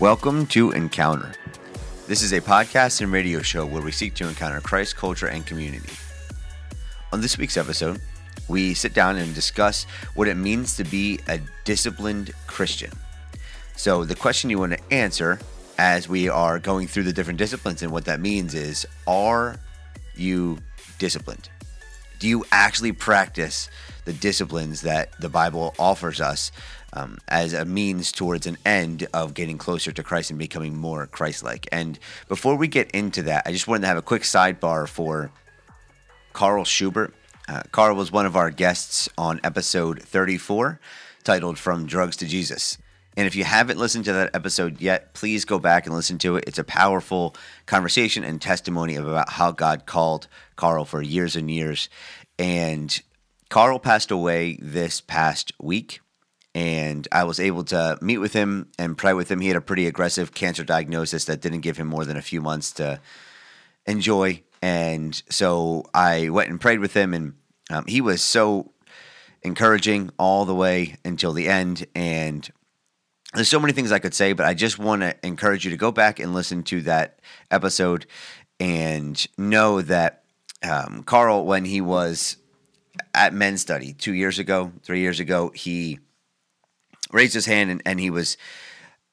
Welcome to Encounter. This is a podcast and radio show where we seek to encounter Christ, culture, and community. On this week's episode, we sit down and discuss what it means to be a disciplined Christian. So, the question you want to answer as we are going through the different disciplines and what that means is Are you disciplined? Do you actually practice the disciplines that the Bible offers us um, as a means towards an end of getting closer to Christ and becoming more Christ like? And before we get into that, I just wanted to have a quick sidebar for Carl Schubert. Uh, Carl was one of our guests on episode 34, titled From Drugs to Jesus. And if you haven't listened to that episode yet, please go back and listen to it. It's a powerful conversation and testimony about how God called Carl for years and years. And Carl passed away this past week, and I was able to meet with him and pray with him. He had a pretty aggressive cancer diagnosis that didn't give him more than a few months to enjoy. And so I went and prayed with him, and um, he was so encouraging all the way until the end. And there's so many things I could say, but I just want to encourage you to go back and listen to that episode and know that um, Carl, when he was at men's study two years ago, three years ago, he raised his hand and, and he was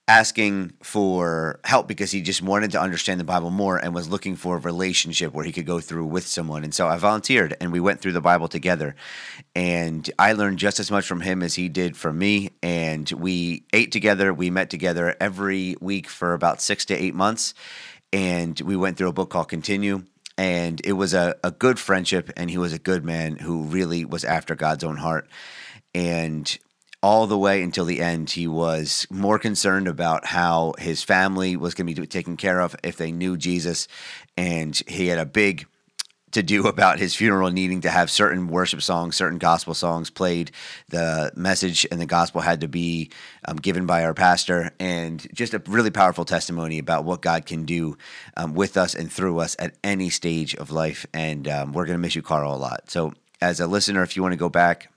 asking for help because he just wanted to understand the Bible more and was looking for a relationship where he could go through with someone. And so I volunteered and we went through the Bible together. And I learned just as much from him as he did from me. And we ate together, we met together every week for about six to eight months. And we went through a book called Continue. And it was a, a good friendship, and he was a good man who really was after God's own heart. And all the way until the end, he was more concerned about how his family was going to be taken care of if they knew Jesus. And he had a big to do about his funeral needing to have certain worship songs, certain gospel songs played. The message and the gospel had to be um, given by our pastor, and just a really powerful testimony about what God can do um, with us and through us at any stage of life. And um, we're going to miss you, Carl, a lot. So, as a listener, if you want to go back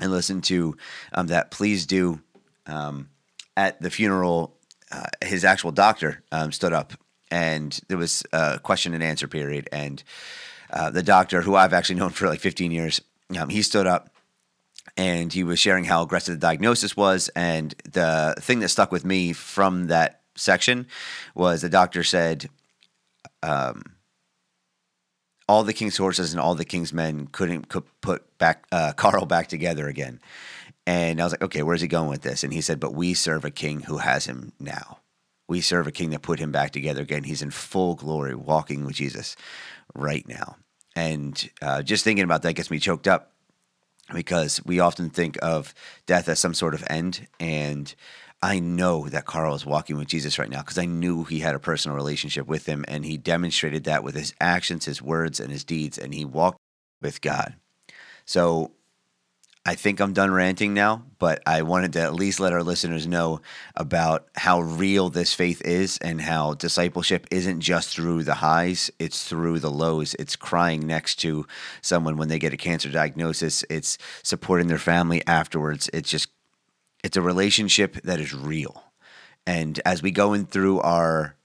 and listen to um, that, please do. Um, at the funeral, uh, his actual doctor um, stood up and there was a question and answer period. And uh, the doctor, who I've actually known for like 15 years, um, he stood up and he was sharing how aggressive the diagnosis was. And the thing that stuck with me from that section was the doctor said, um, all the king's horses and all the king's men couldn't could put back uh, Carl back together again. And I was like, okay, where's he going with this? And he said, but we serve a king who has him now. We serve a king that put him back together again. He's in full glory, walking with Jesus right now. And uh, just thinking about that gets me choked up because we often think of death as some sort of end. And I know that Carl is walking with Jesus right now because I knew he had a personal relationship with him and he demonstrated that with his actions, his words, and his deeds. And he walked with God. So I think I'm done ranting now, but I wanted to at least let our listeners know about how real this faith is and how discipleship isn't just through the highs, it's through the lows. It's crying next to someone when they get a cancer diagnosis, it's supporting their family afterwards. It's just it's a relationship that is real. And as we go in through our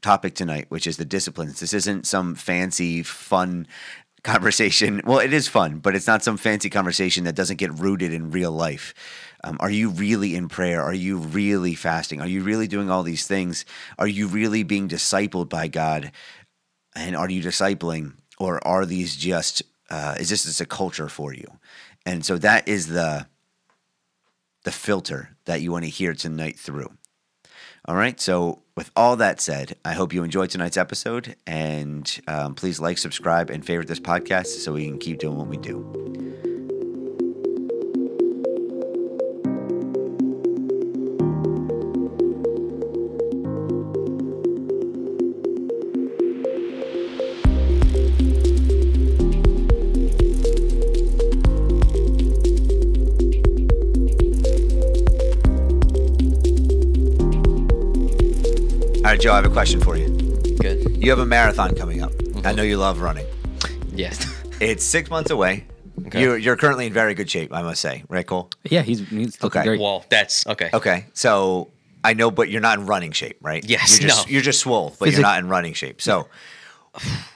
topic tonight, which is the disciplines, this isn't some fancy, fun conversation. Well, it is fun, but it's not some fancy conversation that doesn't get rooted in real life. Um, are you really in prayer? Are you really fasting? Are you really doing all these things? Are you really being discipled by God? And are you discipling? Or are these just, uh, is this just a culture for you? And so that is the the filter that you want to hear tonight through. All right. So, with all that said, I hope you enjoyed tonight's episode. And um, please like, subscribe, and favorite this podcast so we can keep doing what we do. Right, Joe, I have a question for you. Good. You have a marathon coming up. Mm-hmm. I know you love running. Yes. It's six months away. Okay. You're, you're currently in very good shape, I must say. Right, Cole? Yeah, he's he's Okay. great. Well, that's okay. Okay. So I know, but you're not in running shape, right? Yes, you're just, no. You're just swole, but Physic- you're not in running shape. So,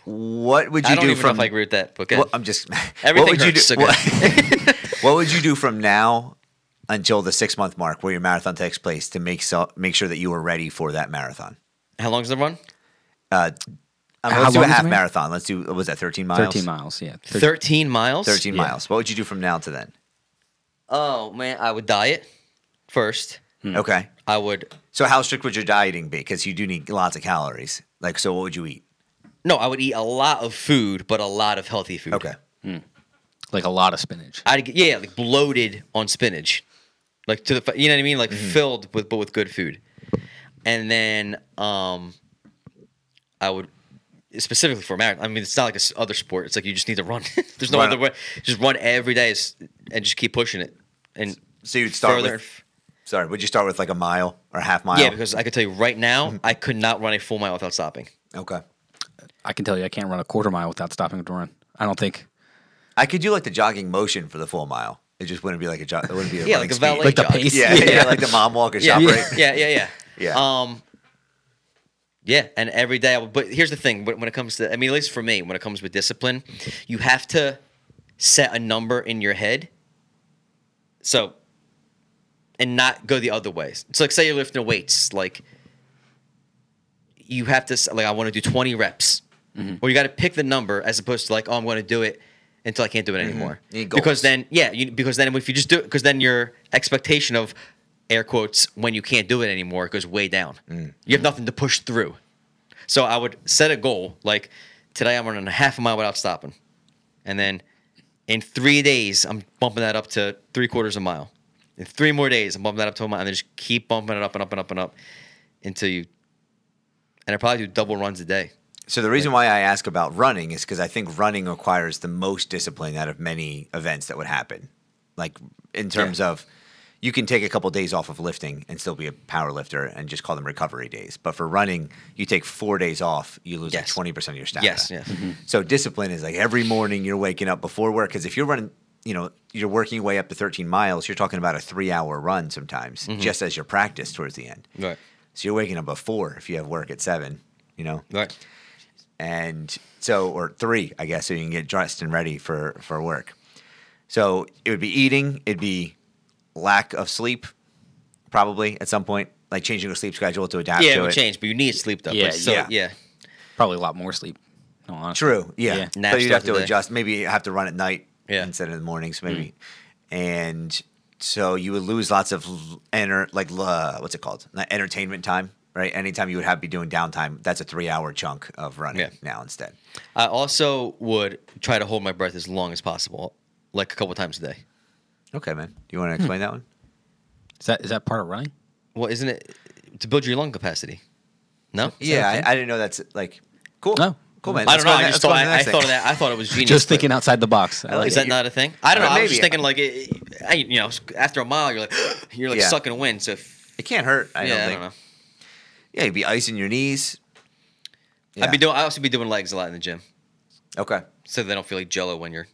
what would you do? I don't do even from? know if I agree with that. But. Well, I'm just. Everything what would you do? hurts, so what, what would you do from now until the six month mark, where your marathon takes place, to make so make sure that you are ready for that marathon? How long's the run? Uh, um, How let's do a long is half the marathon. Let's do. What was that 13 miles? 13 miles, yeah. Thir- 13 miles. 13 Yeah. miles. What would you do from now to then? Oh man, I would diet first. Hmm. Okay. I would So how strict would your dieting be? Because you do need lots of calories. Like, so what would you eat? no, I would eat a lot of food, but a lot of healthy food. Okay. Like a lot of spinach. I'd get- yeah, like bloated on spinach, like to the fa- you know what I mean, like filled with but with good food, and then um, I would specifically for a marathon. I mean, it's not like a s other sport. It's like you just need to run. There's no Run. other way. Just run every day and just keep pushing it. And So you'd start further. with. Sorry, would you start with like a mile or a half mile? yeah, because I could tell you right now, I could not run a full mile without stopping. Okay. I can tell you I can't run a quarter mile without stopping to run. I don't think. I could do like the jogging motion for the full mile. It just wouldn't be like a jog. It wouldn't be a Yeah, like a speed. valet Like the jog. pace. Yeah, yeah, Yeah. like the mom walk or shop, yeah, right? yeah, yeah, yeah. Yeah. Um, yeah, and every day. I would, but here's the thing: when when it comes to, I mean, at least for me, when it comes with discipline, you have to set a number in your head. So, and not go the other ways. So, like, say you're lifting weights, like you have to like, I want to do 20 reps, or you got to pick the number as opposed to like, oh, I'm going to do it until I can't do it anymore. You need Because then, yeah, you, because then if you just do it, because then your expectation of air quotes when you can't do it anymore it goes way down. Mm. You have nothing to push through. So I would set a goal like today I'm running a half a mile without stopping, and then in three days I'm bumping that up to three quarters of a mile. In three more days I'm bumping that up to a mile, and then just keep bumping it up and up and up and up until you. And I probably do double runs a day. So the reason why I ask about running is because I think running requires the most discipline out of many events that would happen. Like in terms of, you can take a couple days off of lifting and still be a power lifter and just call them recovery days. But for running, you take four days off, you lose Yes. like twenty percent of your stamina. Yes, yes. Mm-hmm. So discipline is like every morning you're waking up before work because if you're running, you know, you're working your way up to 13 miles, you're talking about a three hour run sometimes, mm-hmm. just as your practice towards the end. Right. So you're waking up at four if you have work at seven, you know Right. and so or three, I guess, so you can get dressed and ready for for work. So it would be eating, it'd be lack of sleep, probably at some point, like changing your sleep schedule to adapt Yeah, it to would it. change, but you need sleep though. Yeah, so, yeah. yeah. Probably a lot more sleep. No. True, yeah, Yeah. but Naps you'd have to adjust. Maybe you have to run at night Yeah. instead of in the mornings, maybe, and so you would lose lots of enter like uh, what's it called, Not entertainment time. Right, anytime you would have be doing downtime, that's a three-hour chunk of running Yeah. now instead. I also would try to hold my breath as long as possible, like a couple times a day. Okay, man. Do you want to explain that one? Is that is that part of running? Well, isn't it to build your lung capacity? No. Is that Yeah, a thing? I, I didn't know that's like cool. No. cool man. I Let's don't know. go to I the- just let's go thought to I, the I next thought of that. I thought it was genius. Just thinking outside the box. I like Is it. that not a thing? I don't know. I was just thinking like, it, I, you know, after a mile, you're like, you're like Yeah. sucking wind. So if, It can't hurt. I yeah, don't I think. don't know. Yeah, you'd be icing your knees. Yeah. I'd be doing. I also be doing legs a lot in the gym, okay. so they don't feel like jello when you're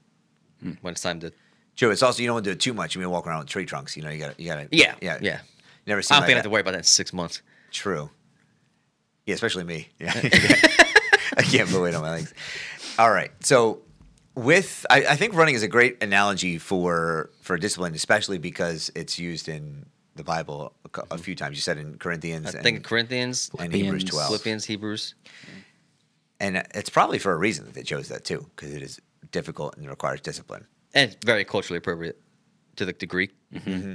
Hmm. when it's time to. True. It's also you don't want to do it too much. You mean walk around with tree trunks. You know, you got to you got to. Yeah, yeah, yeah. Never I seen. don't like think I have to worry about that in six months. True. Yeah, especially me. Yeah. I can't put weight on my legs. All right. So with I, I think running is a great analogy for for discipline, especially because it's used in the Bible a, a mm-hmm. few times. You said in Corinthians I and, think Corinthians, and Hebrews twelve. Philippians, Hebrews. And it's probably for a reason that they chose that too, because it is difficult and requires discipline. And it's very culturally appropriate to the, the Greek. Mm-hmm.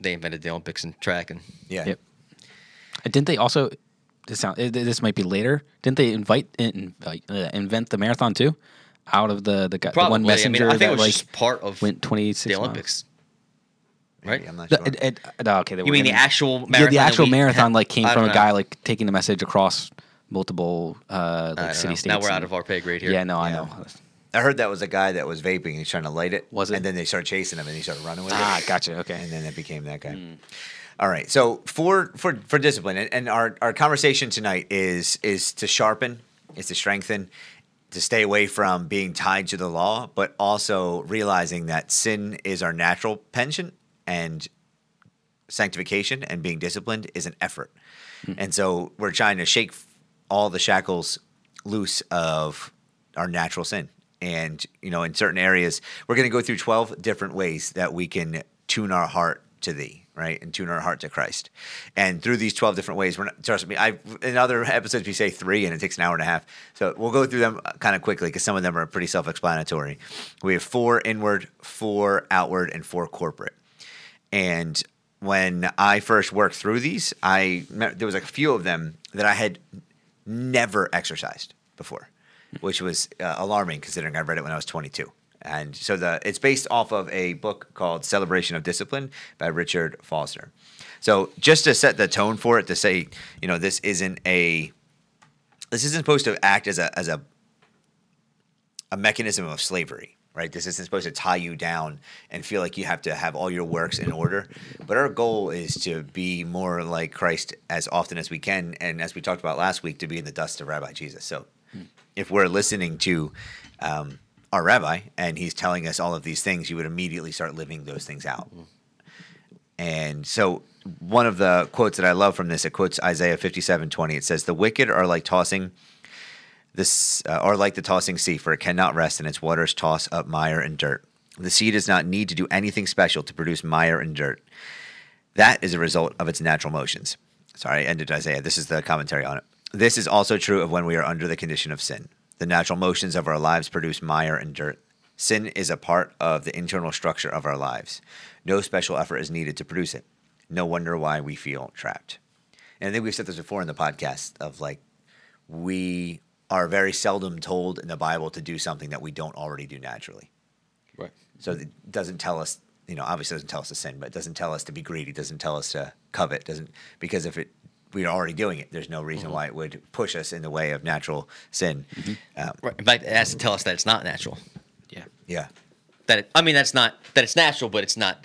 They invented the Olympics and track, and Yeah. Yep. And didn't they also? This sound. eh, This might be later. Didn't they invite invite uh, invent the marathon too? Out of the the, guy, the one messenger I mean, I think that it was like just part of went twenty six the Olympics, Maybe, right? I'm not The, sure. it, it, no, okay, You mean the gonna- actual Yeah, marathon? the actual marathon had? like came from don't a guy like taking the message across multiple uh like city know. states. Now we're out of our pay grade here. Yeah, no, I know. I heard that was a guy that was vaping. and He's trying to light it. Was it? And then they started chasing him, and he started running with Ah, it. gotcha. Okay. And then it became that guy. All right. So for for for discipline, and, and our our conversation tonight is is to sharpen, is to strengthen, to stay away from being tied to the law, but also realizing that sin is our natural penchant, and sanctification and being disciplined is an effort. And so we're trying to shake all the shackles loose of our natural sin. And, you know, in certain areas, we're going to go through 12 different ways that we can tune our heart to thee, right? And tune our heart to Christ. And through these 12 different ways, we're not, trust me, I, in other episodes, we say three and it takes an hour and a half. So we'll go through them uh, kind of quickly because some of them are pretty self explanatory. We have four inward, four outward, and four corporate. And when I first worked through these, I there was like a few of them that I had never exercised before, which was uh, alarming considering I read it when I was 22. And so the it's based off of a book called Celebration of Discipline by Richard Foster. So just to set the tone for it, to say, you know, this isn't a this isn't supposed to act as a as a a mechanism of slavery, right? This isn't supposed to tie you down and feel like you have to have all your works in order. But our goal is to be more like Christ as often as we can, and as we talked about last week, to be in the dust of Rabbi Jesus. So, if we're listening to um, our rabbi and he's telling us all of these things, you would immediately start living those things out. And so, one of the quotes that I love from this, it quotes Isaiah fifty-seven twenty. It says, "The wicked are like tossing." This uh, are like the tossing sea, for it cannot rest, and its waters toss up mire and dirt. The sea does not need to do anything special to produce mire and dirt. That is a result of its natural motions. Sorry, I ended Isaiah. This is the commentary on it. This is also true of when we are under the condition of sin. The natural motions of our lives produce mire and dirt. Sin is a part of the internal structure of our lives. No special effort is needed to produce it. No wonder why we feel trapped. And I think we've said this before in the podcast of like, we are very seldom told in the Bible to do something that we don't already do naturally. Right. So it doesn't tell us, you know, obviously doesn't tell us to sin, but it doesn't tell us to be greedy, doesn't tell us to covet, doesn't because if it we're already doing it, there's no reason why it would push us in the way of natural sin. Um, Right. In fact, it has to tell us that it's not natural. Yeah. yeah, That it, I mean, that's not that it's natural, but it's not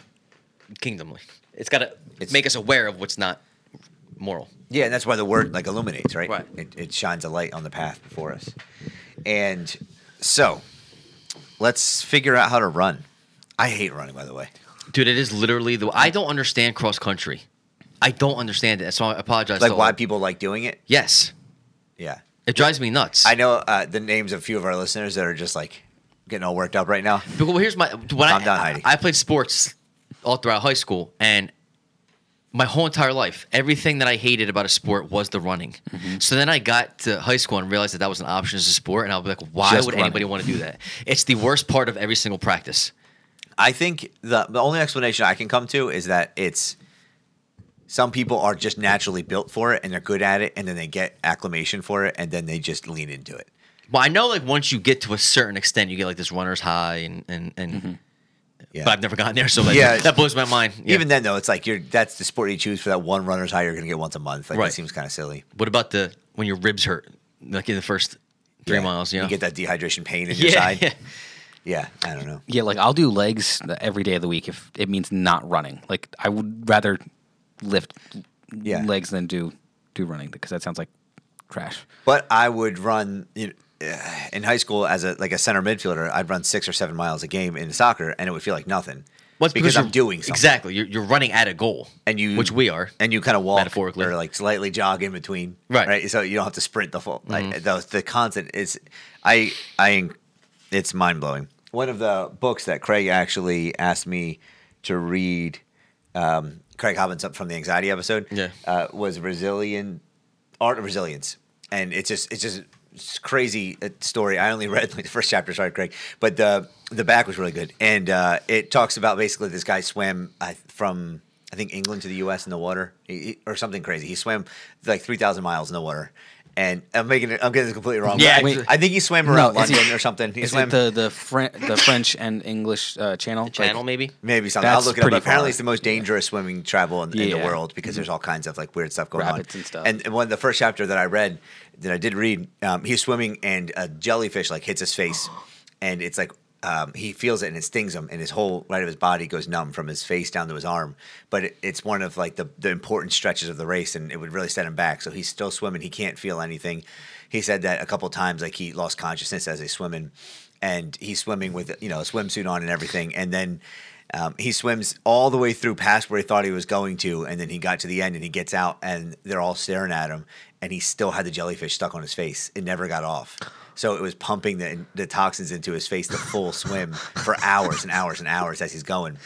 kingdomly. It's got to make us aware of what's not moral. yeah, and that's why the word like illuminates, right? Right. It, it shines a light on the path before us. And so, let's figure out how to run. I hate running, by the way. Dude, it is literally the. I don't understand cross country. I don't understand it. So I apologize. Like why people like doing it. Yes, Yeah, it drives me nuts. I know uh, the names of a few of our listeners that are just like getting all worked up right now. But well, here's my when Calm I, down, Heidi. I played sports all throughout high school and my whole entire life, everything that I hated about a sport was the running. Mm-hmm. So then I got to high school and realized that that was an option as a sport, and I'll be like, why Just would running. anybody want to do that? It's the worst part of every single practice. I think the the only explanation I can come to is that it's some people are just naturally built for it and they're good at it, and then they get acclamation for it, and then they just lean into it. Well, I know like once you get to a certain extent, you get like this runner's high, and and and. Mm-hmm. Yeah. But I've never gotten there, so like, Yeah. that blows my mind. Yeah. Even then, though, it's like you're that's the sport you choose for that one runner's high you're going to get once a month. Like Right. it seems kind of silly. what about the when your ribs hurt, like in the first three Yeah. miles? You know, you get that dehydration pain in your side. yeah. Yeah, I don't know. Yeah, like I'll do legs every day of the week if it means not running. Like I would rather lift Yeah. legs than do do running because that sounds like trash. But I would run you know, uh, in high school as a like a center midfielder. I'd run six or seven miles a game in soccer, and it would feel like nothing. Well, it's because, I'm you're- doing something. exactly. You're, you're running at a goal, and you which we are. and you kind of walk Metaphorically. or like slightly jog in between Right. Mm-hmm. right so you don't have to sprint the full like the, the constant is i i it's mind-blowing one of the books that craig actually asked me to read um, craig hobbins up from the anxiety episode Yeah. uh, was resilient art of resilience and it's just it's just it's crazy uh, story. I only read like the first chapter. Sorry, Craig, but the the back was really good, and uh, it talks about basically this guy swam uh, from I think England to the U.S. in the water he, he- or something crazy. He swam like three thousand miles in the water, and I'm making it. I'm getting this completely wrong. Yeah, I, wait. I think he swam around No, is London he- or something. He Is swam it the the Fran- the French and English uh, channel? Like, Channel maybe. maybe something. I'll That's look it up. pretty Apparently, far. it's the most dangerous swimming travel in, in the Yeah. world because there's all kinds of like weird stuff going Rabbits on. and stuff. And, and one the first chapter that I read, that I did read, um, he's swimming and a jellyfish like hits his face, and it's like. Um, he feels it and it stings him, and his whole right of his body goes numb from his face down to his arm. But it, it's one of like the, the important stretches of the race, and it would really set him back. So he's still swimming; he can't feel anything. He said that a couple times, like he lost consciousness as he's swimming, and he's swimming with you know a swimsuit on and everything, and then Um, he swims all the way through past where he thought he was going to, and then he got to the end and he gets out and they're all staring at him, and he still had the jellyfish stuck on his face. It never got off. So it was pumping the, the toxins into his face the full swim for hours and hours and hours as he's going.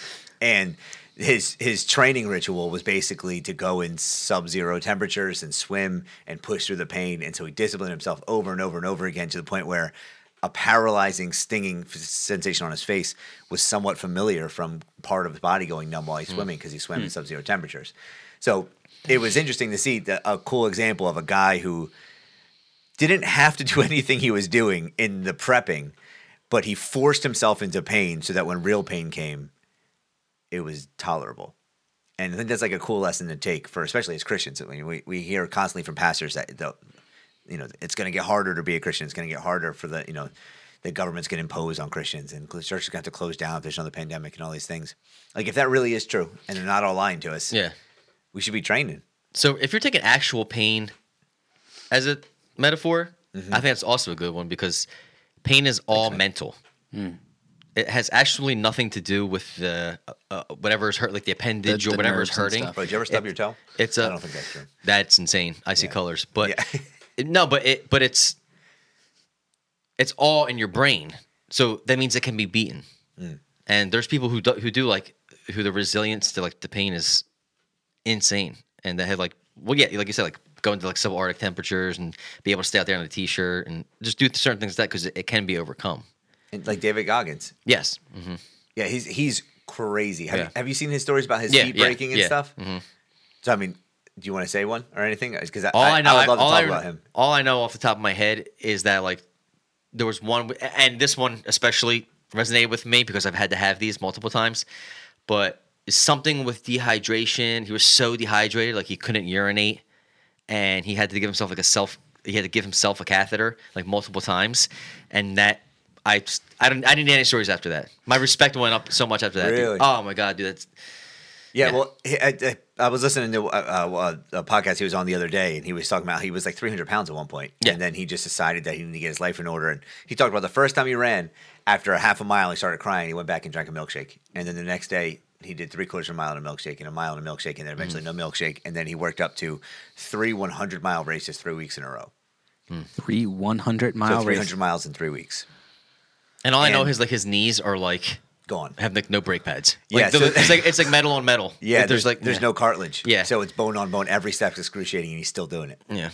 And his his training ritual was basically to go in sub-zero temperatures and swim and push through the pain. And so he disciplined himself over and over and over again to the point where a paralyzing stinging sensation on his face was somewhat familiar from part of his body going numb while he's hmm. swimming because he swam in hmm. sub-zero temperatures. So it was interesting to see the, a cool example of a guy who didn't have to do anything he was doing in the prepping but he forced himself into pain so that when real pain came it was tolerable. And I think that's like a cool lesson to take for, especially as Christians. I mean, we, we hear constantly from pastors that, the, you know, it's going to get harder to be a Christian. It's going to get harder for the, you know, the government's going to impose on Christians and churches going to have to close down if there's another pandemic and all these things. Like, if that really is true and they're not all lying to us, Yeah. we should be training. So if you're taking actual pain as a metaphor, Mm-hmm. I think that's also a good one because pain is all mental. It has actually nothing to do with the uh, uh, whatever is hurt, like the appendage The- or whatever is hurting. stuff. Bro, did you ever stub It- your toe? It's I a, I don't think that's true. That's insane. I see Yeah. colors, but Yeah. it- no, but it but it's it's all in your brain. So that means it can be beaten. Mm. And there's people who do, who do like who the resilience to like the pain is insane, and they had like well yeah like you said like go into like subarctic temperatures and be able to stay out there in a t-shirt and just do certain things like that because it, it can be overcome. And like David Goggins. Yes. hmm Yeah, he's he's crazy. Have, Yeah. you, have you seen his stories about his Yeah, feet yeah, breaking and stuff? Mhm. So I mean, do you want to say one or anything? Because all I, know, would love to all talk I, about him. all I know off the top of my head is that like there was one, and this one especially resonated with me because I've had to have these multiple times. But it's something with dehydration. He was so dehydrated, like he couldn't urinate, and he had to give himself like a self. He had to give himself a catheter like multiple times, and that. I, I don't I didn't need any stories after that. My respect went up so much after that. dude. Really? Oh my god, dude, that's Yeah, Yeah. well, he- I, I, I was listening to uh, uh, a podcast he was on the other day, and he was talking about he was like 300 pounds at one point, Yeah. and then he just decided that he needed to get his life in order. And he talked about the first time he ran, after a half a mile, he started crying. He went back and drank a milkshake, and then the next day he did three quarters of a mile in a milkshake, and a mile in a milkshake, and then eventually mm. no milkshake, and then he worked up to three 100 mile races three weeks in a row. Mm. Three 100 mile so race. 300 miles in three weeks. and all I know is like his knees are like Gone. have like no brake pads. Like, Yeah, the- so- it's like it's like metal on metal. Yeah, Like, there's like there's yeah. no cartilage. Yeah. so it's bone on bone. Every step's excruciating, and he's still doing it. yeah.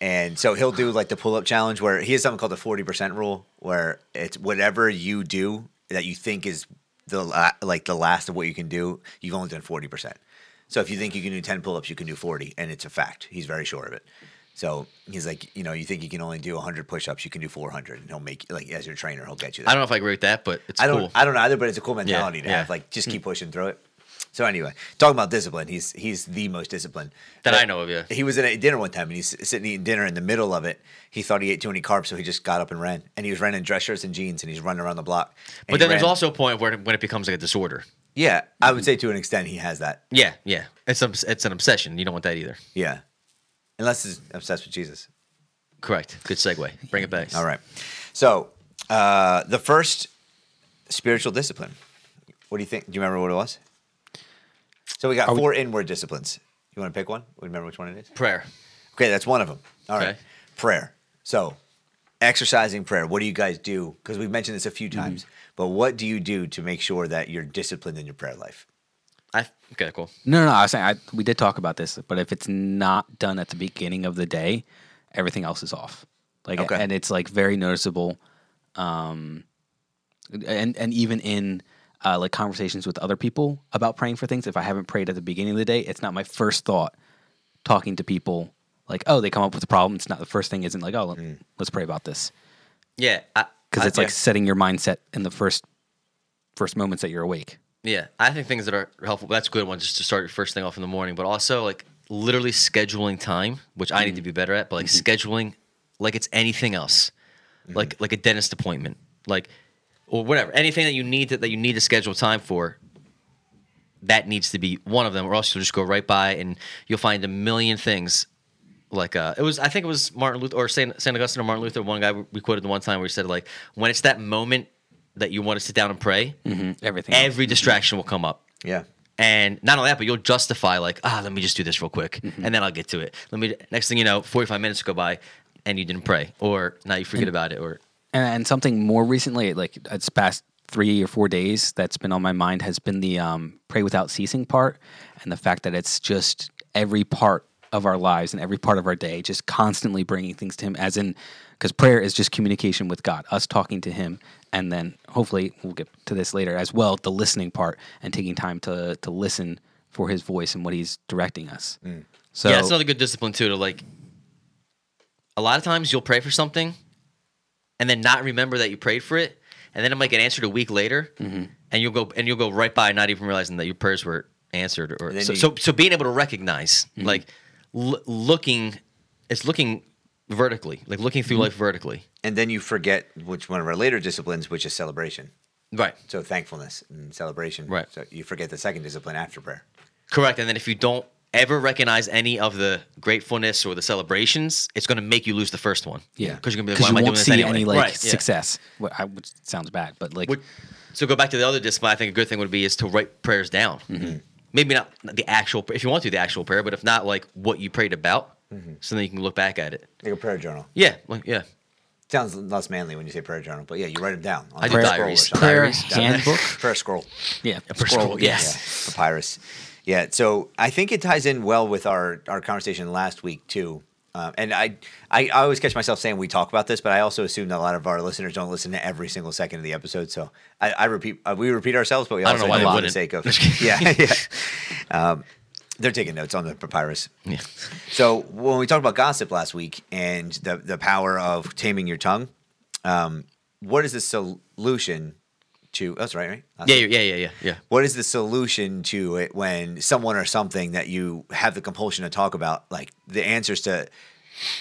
And so he'll do like the pull up challenge where he has something called the 40% rule where it's whatever you do that you think is the la- like the last of what you can do, you've only done 40%. So if you think you can do 10 pull ups, you can do 40. And it's a fact. He's very sure of it. So he's like, you know, you think you can only do 100 push ups, you can do 400. And he'll make, like, as your trainer, he'll get you there. I don't know if I agree with that, but it's I don't, cool. I don't either, but it's a cool mentality to yeah. have. Like, just hmm. keep pushing through it. So anyway, talking about discipline, he's he's the most disciplined That But I know of, yeah. He was at a dinner one time, and he's sitting eating dinner. In the middle of it, he thought he ate too many carbs, so he just got up and ran. And he was running in dress shirts and jeans, and he's running around the block. But then there's ran- also a point where when it becomes like a disorder. yeah, I would say to an extent he has that. Yeah, yeah. It's a, it's an obsession. You don't want that either. Yeah, unless he's obsessed with Jesus. Correct. Good segue. Bring it back. All right. So uh, the first spiritual discipline. What do you think? Do you remember what it was? So we got Are we- four inward disciplines. You want to pick one? Remember which one it is? Prayer. Okay, that's one of them. All right. Okay. Prayer. So, exercising prayer. What do you guys do? Because we've mentioned this a few times, but what do you do to make sure that you're disciplined in your prayer life? I okay, cool. No, no, no. I was saying I, we did talk about this, but if it's not done at the beginning of the day, everything else is off. Like, Okay. and it's like very noticeable. Um, and and even in uh, like conversations with other people about praying for things, if I haven't prayed at the beginning of the day, it's not my first thought. Talking to people, like, oh, they come up with a problem. It's not the first thing. Isn't like, oh, let, mm. let's pray about this Yeah, because it's like setting your mindset in the first first moments that you're awake. Yeah, I think things that are helpful. That's a good one just to start your first thing off in the morning, but also like literally scheduling time, which I need to be better at. But like mm-hmm. scheduling, like it's anything else, mm-hmm. like like a dentist appointment, like or whatever, anything that you need to, that you need to schedule time for. That needs to be one of them, or else you'll just go right by and you'll find a million things. Like uh, it was, I think it was Martin Luther or Saint Saint Augustine or Martin Luther. One guy we quoted the one time where he said like, when it's that moment that you want to sit down and pray, Everything. every distraction will come up. Yeah. And not only that, but you'll justify like, ah, let me just do this real quick, Mm-hmm. and then I'll get to it. Let me. Next thing you know, forty-five minutes go by, and you didn't pray, or now you forget about it, or and, and something more recently, like it's past three or four days, that's been on my mind has been the um, pray without ceasing part, and the fact that it's just every part of our lives and every part of our day, just constantly bringing things to Him, as in, because prayer is just communication with God, us talking to Him, and then hopefully we'll get to this later as well, the listening part and taking time to to listen for His voice and what He's directing us. So yeah, it's another good discipline too. To like, a lot of times you'll pray for something, and then not remember that you prayed for it, and then it might get answered a week later, Mm-hmm. and you'll go and you'll go right by not even realizing that your prayers were answered. Or so, you- so so being able to recognize like l- looking, it's looking vertically, like looking through life vertically. And then you forget which one of our later disciplines, which is celebration. Right. So thankfulness and celebration. Right. So you forget the second discipline after prayer. Correct. And then if you don't ever recognize any of the gratefulness or the celebrations, it's going to make you lose the first one. Yeah, Because you're going to be like, why am I doing won't this see anyway? any like Right, yeah. success. Well, I, which sounds bad, but like Would- so go back to the other discipline. I think a good thing would be is to write prayers down. Mm-hmm. Maybe not the actual, if you want to, the actual prayer, but if not, like what you prayed about, so then you can look back at it. Like a prayer journal. Yeah, like, yeah. Sounds less manly when you say prayer journal, but yeah, you write them down. on I a do scroll or diaries. prayer Diaries. handbook. prayer scroll. yeah, prayer scroll, scroll, Yes. Yeah, papyrus. Yeah, so I think it ties in well with our our conversation last week too. Um, and I, I I always catch myself saying we talk about this, but I also assume that a lot of our listeners don't listen to every single second of the episode. So I, I repeat, uh, we repeat ourselves, but we also do it for the sake of yeah, yeah. Um, they're taking notes on the papyrus. Yeah. So when we talked about gossip last week and the the power of taming your tongue, um, what is the solution to? That's right, right? Last Yeah, week. yeah, yeah, yeah, yeah. What is the solution to it when someone or something that you have the compulsion to talk about, like the answers to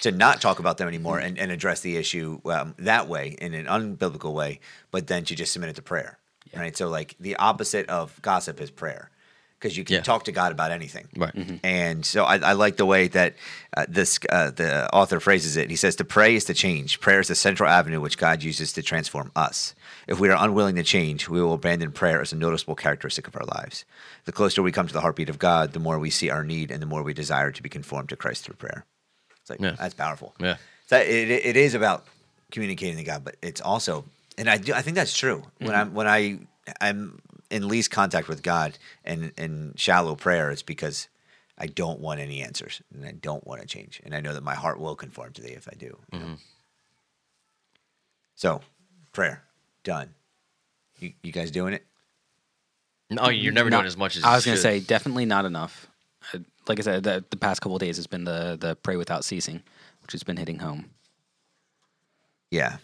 to not talk about them anymore and, and address the issue um, that way in an unbiblical way, but then to just submit it to prayer, right? So like the opposite of gossip is prayer, because you can Yeah. talk to God about anything, Right. and so I, I like the way that uh, this uh, the author phrases it. He says, "To pray is to change. Prayer is the central avenue which God uses to transform us. If we are unwilling to change, we will abandon prayer as a noticeable characteristic of our lives. The closer we come to the heartbeat of God, the more we see our need, and the more we desire to be conformed to Christ through prayer." It's like Yeah. that's powerful. Yeah. So it, it is about communicating to God, but it's also, and I do, I think that's true. When mm-hmm. I'm when I I'm in least contact with God and in shallow prayer, it's because I don't want any answers and I don't want to change, and I know that my heart will conform to Thee if I do. know? Mm-hmm. So, prayer done. You, you guys doing it? No, you're never Not- doing as much as I you was going to should. say definitely not enough. Uh, Like I said, the, the past couple of days has been the the pray without ceasing, which has been hitting home. Yeah,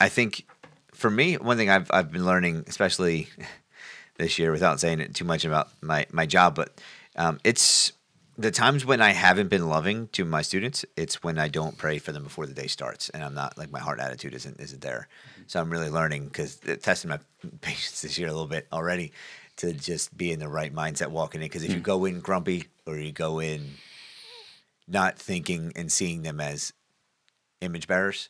I think for me, one thing I've I've been learning, especially this year, without saying it too much about my my job, but um, it's the times when I haven't been loving to my students. It's when I don't pray for them before the day starts, and I'm not like my heart attitude isn't isn't there. So I'm really learning because testing my patience this year a little bit already to just be in the right mindset walking in. Because if you go in grumpy or you go in not thinking and seeing them as image bearers,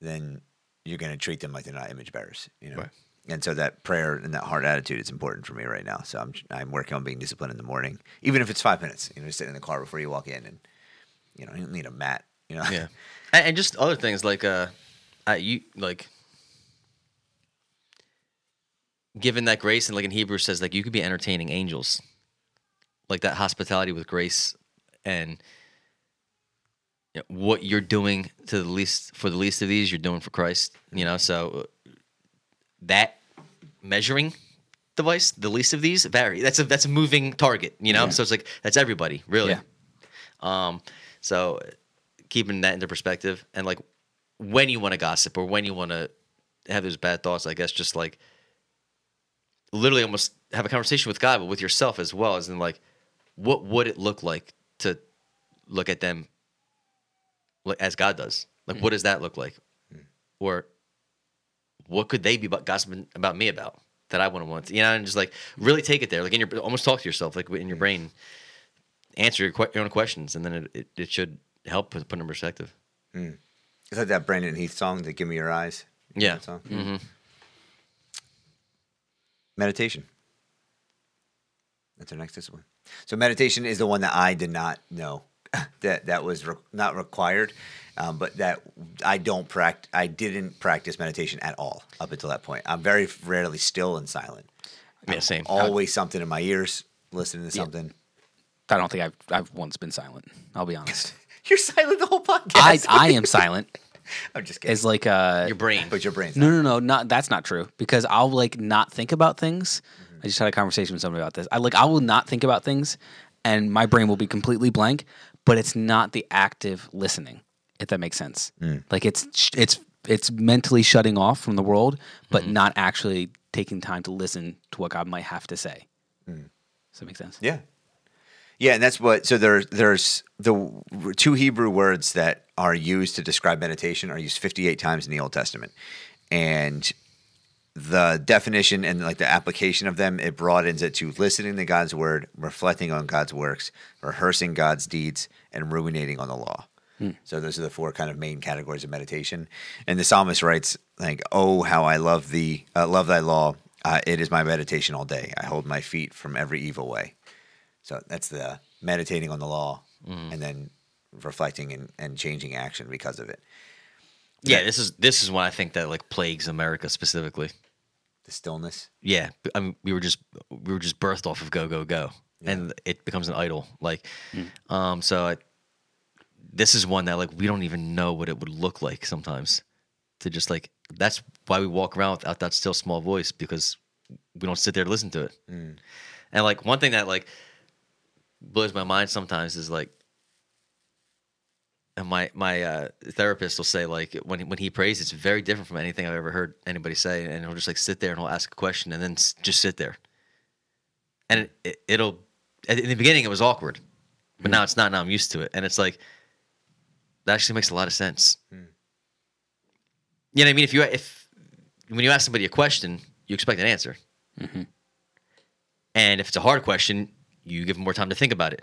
then you're going to treat them like they're not image bearers, you know. Right. And so that prayer and that heart attitude is important for me right now. So I'm I'm working on being disciplined in the morning, even if it's five minutes. You know, just sit in the car before you walk in, and you know, you don't need a mat. You know. Yeah, and, and just other things like uh, I, you like given that grace and like in Hebrews says like you could be entertaining angels, like that hospitality with grace and you know, what you're doing to the least for the least of these you're doing for Christ. You know, so that measuring device, the least of these vary. That's a that's a moving target. You know, Yeah. so it's like that's everybody really. Yeah. Um, so keeping that into perspective and like when you want to gossip or when you want to have those bad thoughts, I guess just like literally almost have a conversation with God, but with yourself as well, as in like, what would it look like to look at them like, as God does? Like, what mm. does that look like? Mm. Or what could they be gossiping about me about that I wouldn't want to, you know, and just like really take it there, like in your, almost talk to yourself, like in your mm. brain, answer your, que- your own questions, and then it, it, it should help put, put in perspective. Is that that Brandon Heath song, the "Give Me Your Eyes"? Yeah. That song? Mm-hmm. meditation. That's our next discipline. So meditation is the one that I did not know that that was re- not required, um, but that I don't practice. I didn't practice meditation at all up until that point. I'm very rarely still and silent. Yeah, same. Always something in my ears, listening to something. I don't think I've I've once been silent. I'll be honest. You're silent the whole podcast. I podcast. I am silent. I'm just kidding. As like uh Your brain. but your brain. no no no not that's not true because I'll like not think about things. Mm-hmm. I just had a conversation with somebody about this. I like I will not think about things, and my brain will be completely blank. But it's not the active listening, if that makes sense. Mm. Like it's it's it's mentally shutting off from the world, but mm-hmm. not actually taking time to listen to what God might have to say. Mm. Does that make sense? Yeah. Yeah, and that's what. So there, there's the two Hebrew words that are used to describe meditation are used 58 times in the Old Testament, and the definition and like the application of them it broadens it to listening to God's word, reflecting on God's works, rehearsing God's deeds, and ruminating on the law. So those are the four kind of main categories of meditation. And the psalmist writes like, "Oh, how I love thee, uh, love thy law. Uh, it is my meditation all day. I hold my feet from every evil way." So that's the meditating on the law mm. and then reflecting and, and changing action because of it. yeah, this is this is what I think that like plagues America specifically. The stillness. Yeah, I mean, we were just we were just birthed off of go go go, and it becomes an idol. Like, hmm. um, so I, this is one that like we don't even know what it would look like sometimes. To just like that's why we walk around without that still small voice because we don't sit there to listen to it. Hmm. And like one thing that like blows my mind sometimes is like and my my uh, therapist will say like when he- when he prays, it's very different from anything I've ever heard anybody say, and he'll just like sit there and he'll ask a question and then s- just sit there, and it, it, it'll in the beginning it was awkward, but hmm. now it's not. Now I'm used to it, and it's like that actually makes a lot of sense. Hmm. You know what I mean? If you if when you ask somebody a question, you expect an answer, mm-hmm. and if it's a hard question, you give them more time to think about it.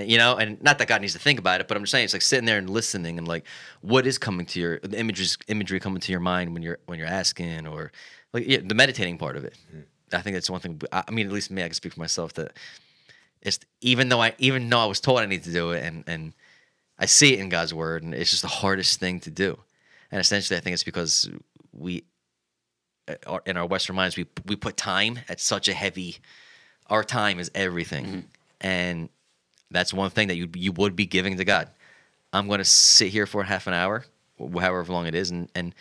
You know and not that god needs to think about it but i'm just saying it's like sitting there and listening and like what is coming to your the images imagery coming to your mind when you're when you're asking or like yeah, the meditating part of it. I think that's one thing i I mean at least me i can speak for myself that it's even though i even though i was told i need to do it and and i see it in god's word and it's just the hardest thing to do. And essentially i think it's because we uh, in our western minds we we put time at such a heavy our time is everything mm-hmm. and that's one thing that you you would be giving to God. I'm going to sit here for half an hour, however long it is, and and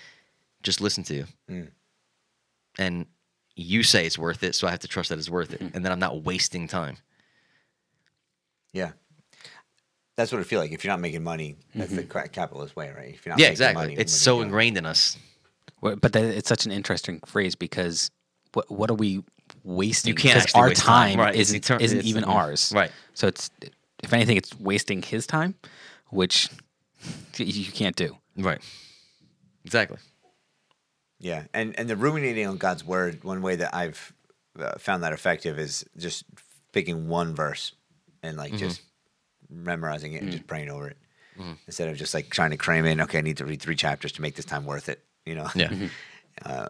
just listen to you. Mm. And you say it's worth it, so I have to trust that it's worth it, mm-hmm. and then I'm not wasting time. Yeah. That's what it feel like. If you're not making money, that's the mm-hmm. ca- capitalist way, right? If you're not Yeah, making exactly. money, It's so you doing? ingrained in us. Well, But that, it's such an interesting phrase because what what are we wasting? You can't because our waste time. time Right, isn't etern- isn't even mm, ours. right. So it's if anything, it's wasting his time, which you can't do. Right. Exactly. Yeah, and and the ruminating on God's word. One way that I've uh, found that effective is just picking one verse and like just memorizing it and just praying over it instead of just like trying to cram in. Okay, I need to read three chapters to make this time worth it. You know. Yeah.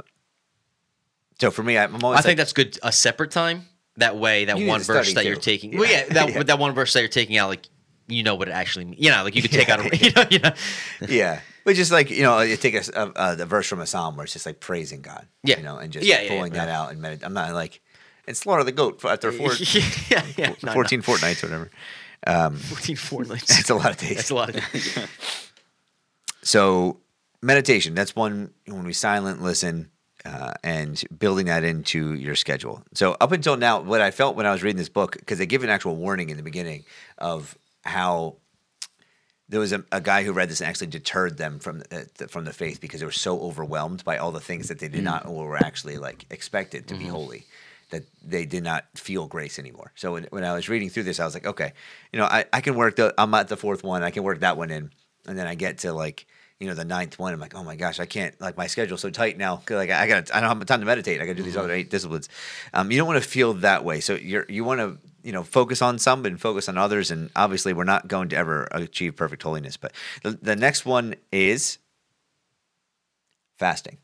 So for me, I'm always. I think that's good. A separate time. That way, that one verse that you're taking. Yeah. Well, yeah, that, Yeah. that one verse that you're taking out, like you know what it actually means. You know, like you could take Yeah. out a. You know, you know. yeah, but just like you know, you take a the verse from a psalm where it's just like praising God. Yeah. You know, and just Yeah, yeah, pulling yeah. that out and medit- I'm not like and slaughter the goat after four, yeah, yeah. No, no. 14 fortnights or whatever. Um, 14 fortnights. That's a lot of days. That's a lot of days. So meditation, that's one when we silent listen uh, and building that into your schedule. So up until now, what I felt when I was reading this book, because they give an actual warning in the beginning of how there was a, a guy who read this and actually deterred them from uh, the, from the faith because they were so overwhelmed by all the things that they did not or were actually like expected to be holy that they did not feel grace anymore. So when, when I was reading through this, I was like, okay, you know, I, I can work the I'm at the fourth one, I can work that one in, and then I get to like you know the ninth one. I'm like, oh my gosh, I can't like my schedule's so tight now Like I got I don't have time to meditate. I got to do these other eight disciplines. Um, you don't want to feel that way. So you're you want to you know focus on some and focus on others. And obviously, we're not going to ever achieve perfect holiness. But the, the next one is fasting.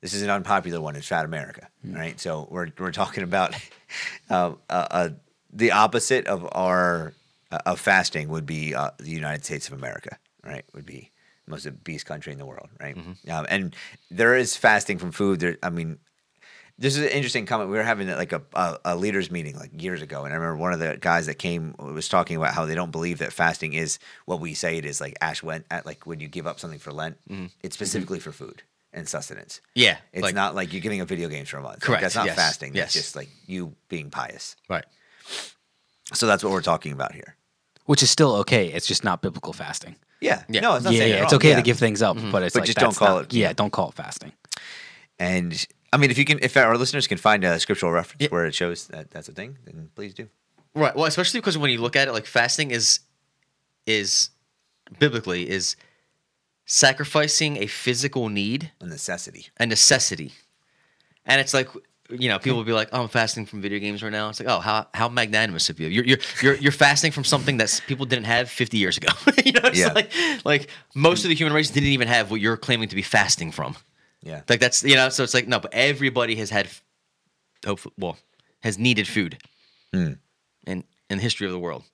this is an unpopular one. in Fat America, right? So we're we're talking about uh, uh, uh, the opposite of our uh, of fasting would be uh, the United States of America, right? Would be most obese country in the world, right? Um, and there is fasting from food. There, I mean, this is an interesting comment. We were having like a, a, a leaders meeting like years ago, and I remember one of the guys that came was talking about how they don't believe that fasting is what we say it is, like Ash went at like when you give up something for Lent. It's specifically for food and sustenance. Yeah, It's like- not like you're giving up video games for a month. Like, Correct, that's not yes, fasting. yes. That's just like you being pious. Right. So that's what we're talking about here. which is still okay. It's just not biblical fasting. Yeah. Yeah. No, it's not yeah, saying yeah, it's okay Yeah. to give things up, mm-hmm. but it's But like just don't call not- it- Yeah, don't call it fasting. And I mean, if you can, if our listeners can find a scriptural reference where it shows that that's a thing, then please do. Right. Well, especially because when you look at it, like fasting is is biblically is sacrificing a physical need, A necessity. a necessity, and it's like you know people will be like, "Oh, I'm fasting from video games right now." It's like, "Oh, how how magnanimous of you! You're you're you're, you're fasting from something that people didn't have 50 years ago." you know, it's Yeah. like like most of the human race didn't even have what you're claiming to be fasting from. Yeah. Like that's you know, so it's like no, but everybody has had, hope well, has needed food, in in the history of the world.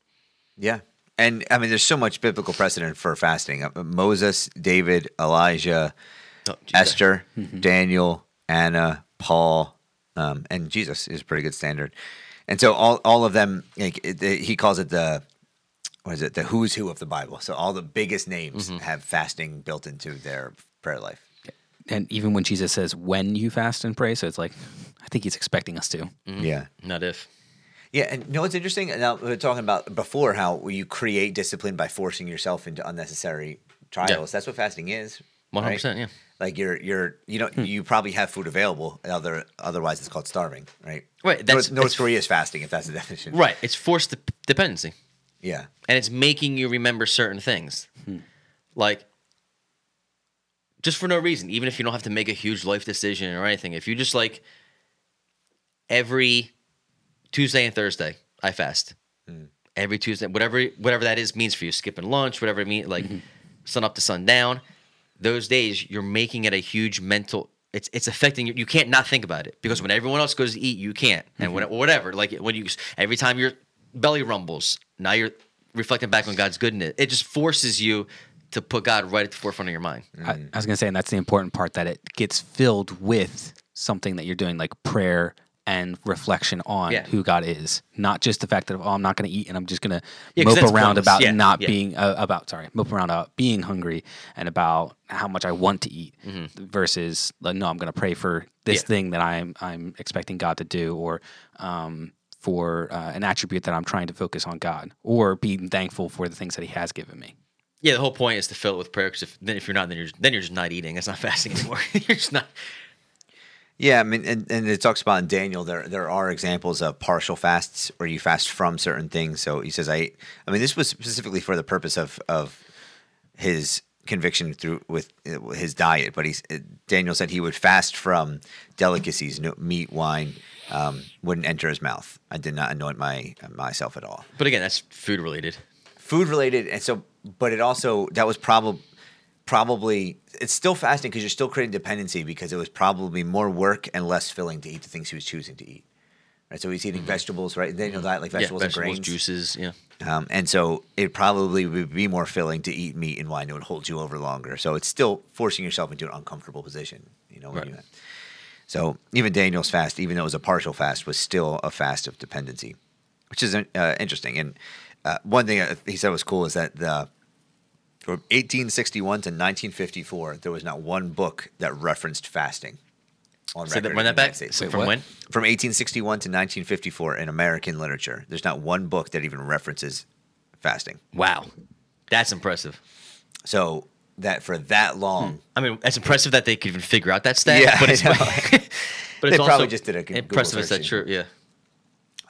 Yeah. And I mean, there's so much biblical precedent for fasting. Uh, Moses, David, Elijah, Oh, Esther, Daniel, Anna, Paul, um, and Jesus is a pretty good standard. And so all, all of them, like it, the, he calls it the, what is it, the who's who of the Bible. So all the biggest names have fasting built into their prayer life. And even when Jesus says when you fast and pray, so it's like I think he's expecting us to. Yeah. Not if. Yeah, and you know what's interesting? Now we are talking about before how you create discipline by forcing yourself into unnecessary trials. That's what fasting is. One hundred percent. yeah. Like you're you're you know hmm. you probably have food available. Other otherwise it's called starving, right? Right, North, that's- North it's- Korea is fasting if that's the definition. Right. It's forced de- dependency, Yeah. and it's making you remember certain things, hmm. like just for no reason. Even if you don't have to make a huge life decision or anything, if you just like every Tuesday and Thursday, I fast. Hmm. Every Tuesday, whatever whatever that is means for you, skipping lunch, whatever it means, like sun up to sundown. Those days, you're making it a huge mental. It's it's affecting you. You can't not think about it because when everyone else goes to eat, you can't, and mm-hmm. when, whatever. Like when you every time your belly rumbles, now you're reflecting back on God's goodness. It just forces you to put God right at the forefront of your mind. I, I was gonna say, and that's the important part that it gets filled with something that you're doing, like prayer and reflection on Yeah. who God is, not just the fact that oh, I'm not gonna eat and I'm just gonna Yeah, 'cause mope around pointless. about Yeah, not yeah. being uh, about sorry, mope around about being hungry and about how much I want to eat, versus like, no, I'm gonna pray for this Mm-hmm. Yeah. thing that I'm I'm expecting God to do, or um, for uh, an attribute that I'm trying to focus on God, or being thankful for the things that He has given me. Yeah, the whole point is to fill it with prayer. Because if then if you're not, then you're then you're just not eating. It's not fasting anymore. you're just not. Yeah, I mean, and, and it talks about in Daniel there there are examples of partial fasts where you fast from certain things. So he says, I, I mean, this was specifically for the purpose of of his conviction through with uh, his diet. But he's Daniel said he would fast from delicacies, no, meat, wine, um, wouldn't enter his mouth. I did not anoint my myself at all. But again, that's food related. Food related, and so, but it also that was probably probably it's still fasting because you're still creating dependency because it was probably more work and less filling to eat the things he was choosing to eat. Right, so he's eating vegetables, right? Then you'll diet like vegetables, yeah, and vegetables, grains, juices. Yeah. um, and so it probably would be more filling to eat meat and wine. It would hold you over longer. So it's still forcing yourself into an uncomfortable position. You know, Right. you, so even Daniel's fast, even though it was a partial fast, was still a fast of dependency, which is uh, interesting. And uh, one thing uh, he said was cool is that the from 1861 to 1954, there was not one book that referenced fasting. On Say that, record run that back. So Wait, from what? when? From 1861 to 1954 in American literature, there's not one book that even references fasting. Wow, that's impressive. So that for that long, hmm. I mean, it's impressive that they could even figure out that stat. Yeah, but I it's know. but They it's probably also just did a Google impressive. Is that search. true? Yeah.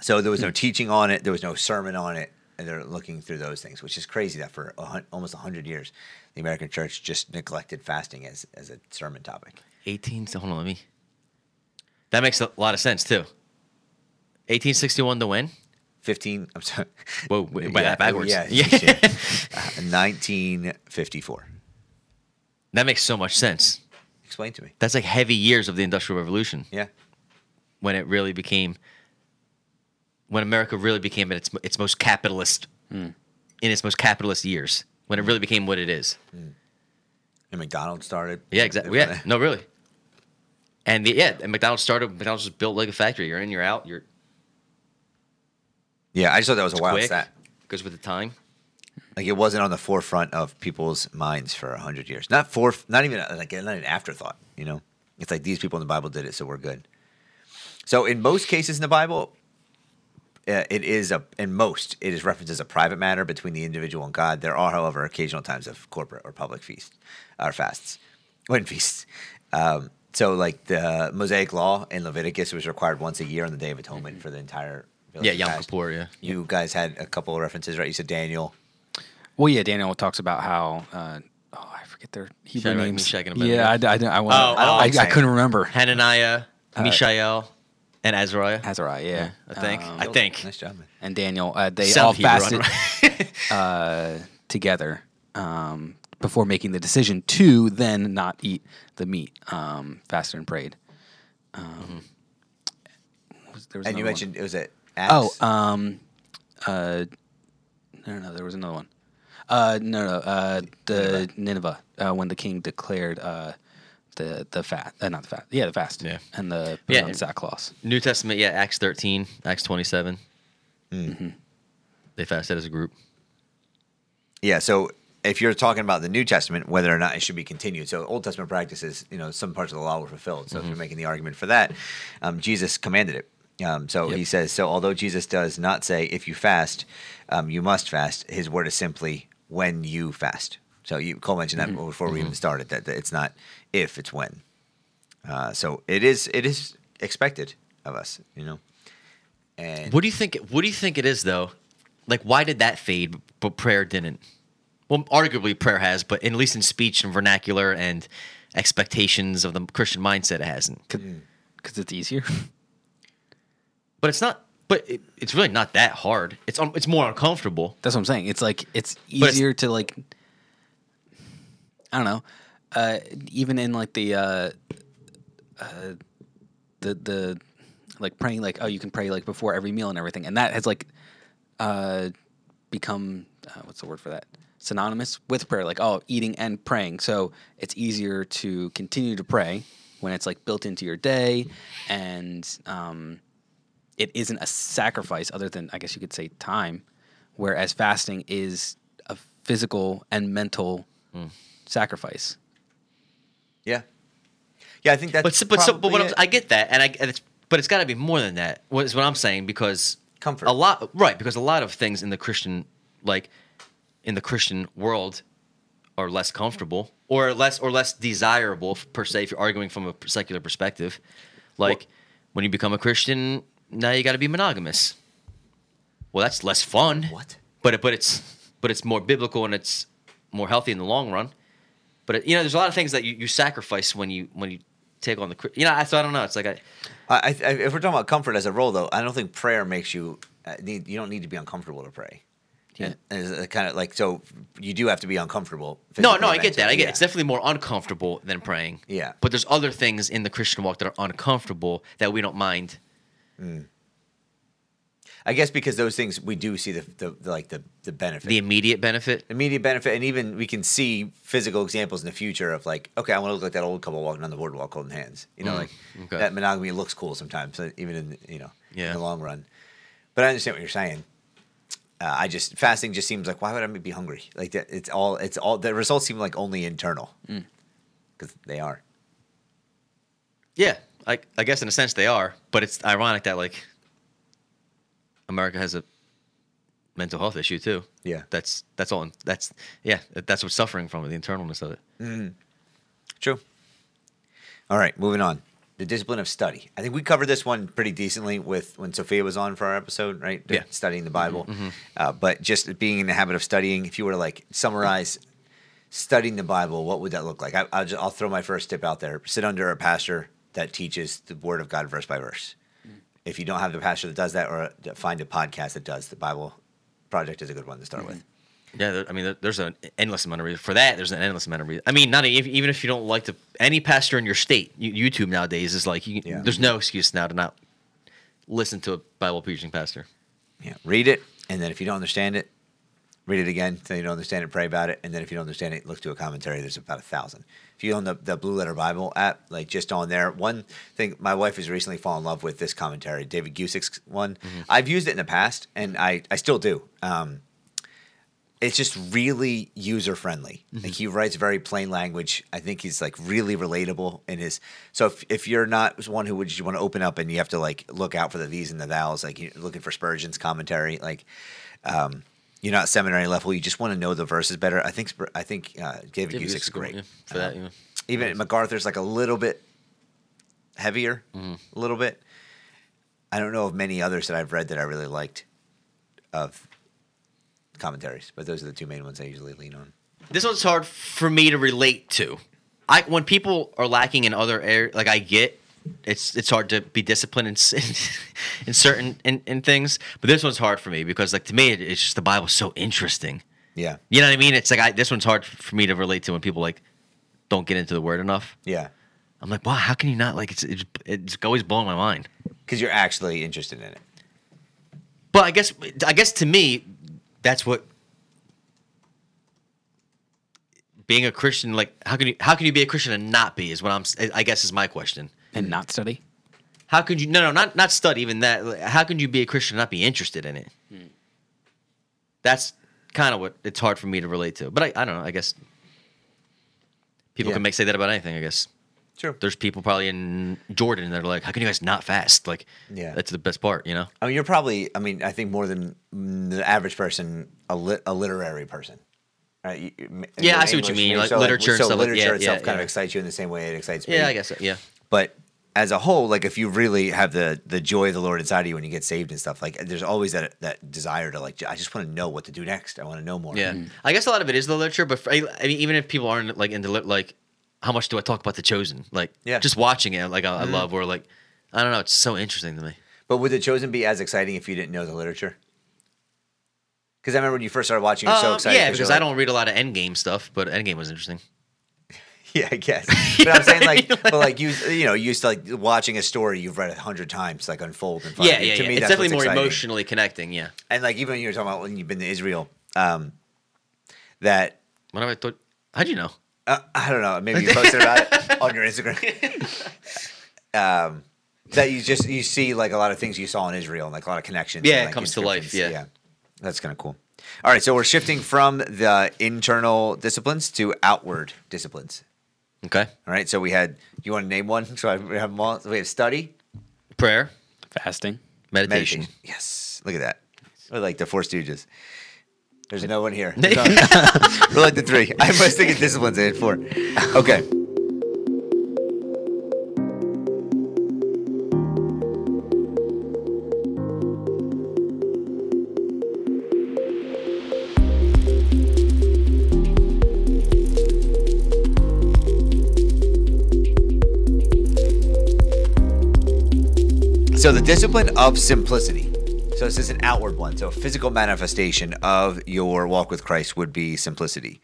so there was no teaching on it, there was no sermon on it, and they're looking through those things, which is crazy that for a, almost 100 years, the American church just neglected fasting as, as a sermon topic. 18. So hold on, let me. That makes a lot of sense too. 1861 to win. 15, I'm sorry. Whoa, wait, Yeah, backwards. yeah, yeah. Uh, 1954. that makes so much sense. Explain to me. That's like heavy years of the Industrial Revolution Yeah. when it really became when America really became its its most capitalist in its most capitalist years. When it really became what it is. And McDonald's started. Yeah, exactly. Yeah, no, really. And the, yeah, and McDonald's started. McDonald's just built like a factory. You're in, you're out. You're Yeah, I just thought that was a wild quick. stat. Goes with the time. Like it wasn't on the forefront of people's minds for a hundred years. Not for, not even like not an afterthought. You know, it's like these people in the Bible did it, so we're good. So in most cases in the Bible, uh, it is a in most it is referenced as a private matter between the individual and God. There are, however, occasional times of corporate or public feasts or fasts, when feasts. Um, so like the Mosaic law in Leviticus was required once a year on the Day of Atonement for the entire. village Yeah, Yom fast. Kippur. Yeah. You guys had a couple of references, right? You said Daniel. Well, yeah, Daniel talks about how. Uh, oh, I forget their Hebrew Shadrach, names. Meshach, and yeah, I, I, I, I, Oh, I, oh, I, I'm couldn't remember. Hananiah, Mishael, and Azariah. Azariah, yeah, I think. Um, I think. Nice job, man. and Daniel. Uh, they Sound all fasted uh, together um, before making the decision to then not eat the meat. Um, fasted and prayed. Um, was- there was And you another one. mentioned it was at Oh, um, uh, no, no, no, there was another one. Uh, no, no, uh, the Nineveh, uh, when the king declared uh, the the fast, uh, not the fast, yeah, the fast, Yeah. and the Yeah, yeah, and- sackcloth. New Testament, yeah, Acts 13, Acts 27. Hmm. They fasted as a group. yeah. So if you're talking about the New Testament, whether or not it should be continued, so Old Testament practices, you know, some parts of the law were fulfilled. So if you're making the argument for that, um, Jesus commanded it. Um, so Yep. he says, so although Jesus does not say if you fast, um, you must fast. His word is simply when you fast. So you Cole mentioned that mm-hmm. before we even mm-hmm. started that, that it's not if, it's when. Uh, so it is it is expected of us, you know. And What do you think? What do you think it is though? Like, why did that fade, but prayer didn't? Well, arguably prayer has, but at least in speech and vernacular and expectations of the Christian mindset, it hasn't. because hmm. it's easier. But it's not. But it, it's really not that hard. It's un, it's more uncomfortable. That's what I'm saying. It's like it's But it's- easier to like. I don't know. Uh, even in like the uh, uh, the the like praying like oh you can pray like before every meal and everything. And that has like uh, become uh, what's the word for that? Synonymous with prayer. Like oh eating and praying. So it's easier to continue to pray when it's like built into your day and um, it isn't a sacrifice other than I guess you could say time, whereas fasting is a physical and mental sacrifice. yeah, yeah, I think that's But so- but so, but what probably I'm, it. I get that, and I and it's but it's got to be more than that. What is what I'm saying because Comfort. a lot right because a lot of things in the Christian like in the Christian world are less comfortable or less or less desirable per se if you're arguing from a secular perspective. Like when you become a Christian, now you got to be monogamous. Well, that's less fun. What? But it, but it's but it's more biblical and it's more healthy in the long run. But it, you know, there's a lot of things that you, you sacrifice when you when you take on the you know. I, so I don't know. It's like I, I, I, if we're talking about comfort as a role, though, I don't think prayer makes you uh, need. You don't need to be uncomfortable to pray. Yeah. And it's kind of like so, you do have to be uncomfortable. no, no, I get that. I get yeah. it's definitely more uncomfortable than praying. Yeah. But there's other things in the Christian walk that are uncomfortable that we don't mind. I guess because those things we do see the, the, the like the the benefit, The immediate benefit. immediate benefit, and even we can see physical examples in the future of like, okay, I want to look like that old couple walking on the boardwalk holding hands. You know, Mm, like okay. that monogamy looks cool sometimes, even in you know Yeah. in the long run. But I understand what you're saying. Uh, I just fasting just seems like why would I be hungry? Like that, it's all it's all the results seem like only internal Mm. because they are. Yeah, I I guess in a sense they are, but it's ironic that like America has a mental health issue too. Yeah. That's that's all. That's yeah. That's what's suffering from it, the internalness of it. True. All right, moving on. The discipline of study. I think we covered this one pretty decently with when Sophia was on for our episode, right? Yeah. Studying the Bible. Uh, but just being in the habit of studying, if you were to like summarize studying the Bible, what would that look like? I, I'll, just, I'll throw my first tip out there. Sit under a pastor that teaches the Word of God verse by verse. If you don't have the pastor that does that, or uh, find a podcast that does, the Bible Project is a good one to start mm-hmm. with. Yeah, I mean, there's an endless amount of reasons for that. There's an endless amount of reasons. I mean, not if, even if you don't like to. Any pastor in your state, YouTube nowadays is like, you, Yeah. there's no excuse now to not listen to a Bible preaching pastor. Yeah, read it, and then if you don't understand it, read it again. so you don't understand it, pray about it, and then if you don't understand it, look to a commentary. There's about a thousand. If you own the, the Blue Letter Bible app, like just on there, one thing my wife has recently fallen in love with this commentary, David Guzik's one. I've used it in the past, and I I still do. Um, it's just really user friendly. Like he writes very plain language. I think he's like really relatable in his. So if, if you're not one who would you want to open up and you have to like look out for the these and the thous, like you're looking for Spurgeon's commentary, like um, you're not seminary level. You just want to know the verses better. I think I think uh, David Guzik's Guzik's great yeah, for that. Yeah. Even MacArthur's like a little bit heavier, Mm-hmm. a little bit. I don't know of many others that I've read that I really liked of commentaries, but those are the two main ones I usually lean on. this one's hard for me to relate to. I when people are lacking in other areas, like I get, it's it's hard to be disciplined in s- in certain in, in things. But this one's hard for me because like to me, it, it's just the Bible's so interesting. Yeah, You know what I mean? It's like I, this one's hard for me to relate to when people like don't get into the word enough. yeah, I'm like, wow, how can you not like? It's it's, it's always blowing my mind. because you're actually interested in it. But I guess I guess to me, that's what being a Christian like how can you how can you be a Christian and not be is what I'm I guess is my question. And not study. How could you no no not not study even that how can you be a Christian and not be interested in it? Hmm. That's kind of what it's hard for me to relate to. But I, I don't know, I guess people Yeah. can make say that about anything, I guess. True. There's people probably in Jordan that are like, how can you guys not fast? Like, Yeah. that's the best part, you know? I mean, you're probably. I mean, I think more than the average person, a, lit, a literary person. Right? You- you- Yeah, I you're see what you mean, like so, literature and so stuff like- literature yeah, itself yeah, kind of excites you in the same way it excites me. Yeah, I guess so, yeah. But as a whole, like if you really have the the joy of the Lord inside of you when you get saved and stuff, like there's always that that desire to like I just want to know what to do next. I want to know more. Yeah, I guess a lot of it is the literature, but for, I I mean, even if people aren't like into lit- like, how much do I talk about the chosen? Like, Yeah. just watching it, like I, I love, or like, I don't know, it's so interesting to me. But would the chosen be as exciting if you didn't know the literature? Because I remember when you first started watching, you're so Um, excited. yeah, 'cause you're because I don't read a lot of Endgame stuff, but Endgame was interesting. Yeah, I guess. But I'm saying like, but like you, you know, used to like watching a story you've read a hundred times like unfold in front Yeah, of you. yeah, to yeah. me, It's that's definitely more exciting. emotionally connecting. Yeah. And like even when you were talking about when you've been to Israel, um, that What have I thought? How'd you know? uh, I don't know, maybe you posted about it on your Instagram. um, that you just you see like a lot of things you saw in Israel and like a lot of connections. Yeah, and, it comes to life, inscriptions. yeah. that's kind of cool. All right, so we're shifting from the internal disciplines to outward disciplines. Okay. All right, so we had. You want to name one? So I we have them all. We have study, Prayer, Fasting. meditation. meditation. Yes, look at that. We're like the Four Stooges. There's no one here. We're like the three. I was thinking disciplines. I had four. Okay. So the discipline of simplicity. So this is an outward one. So a physical manifestation of your walk with Christ would be simplicity.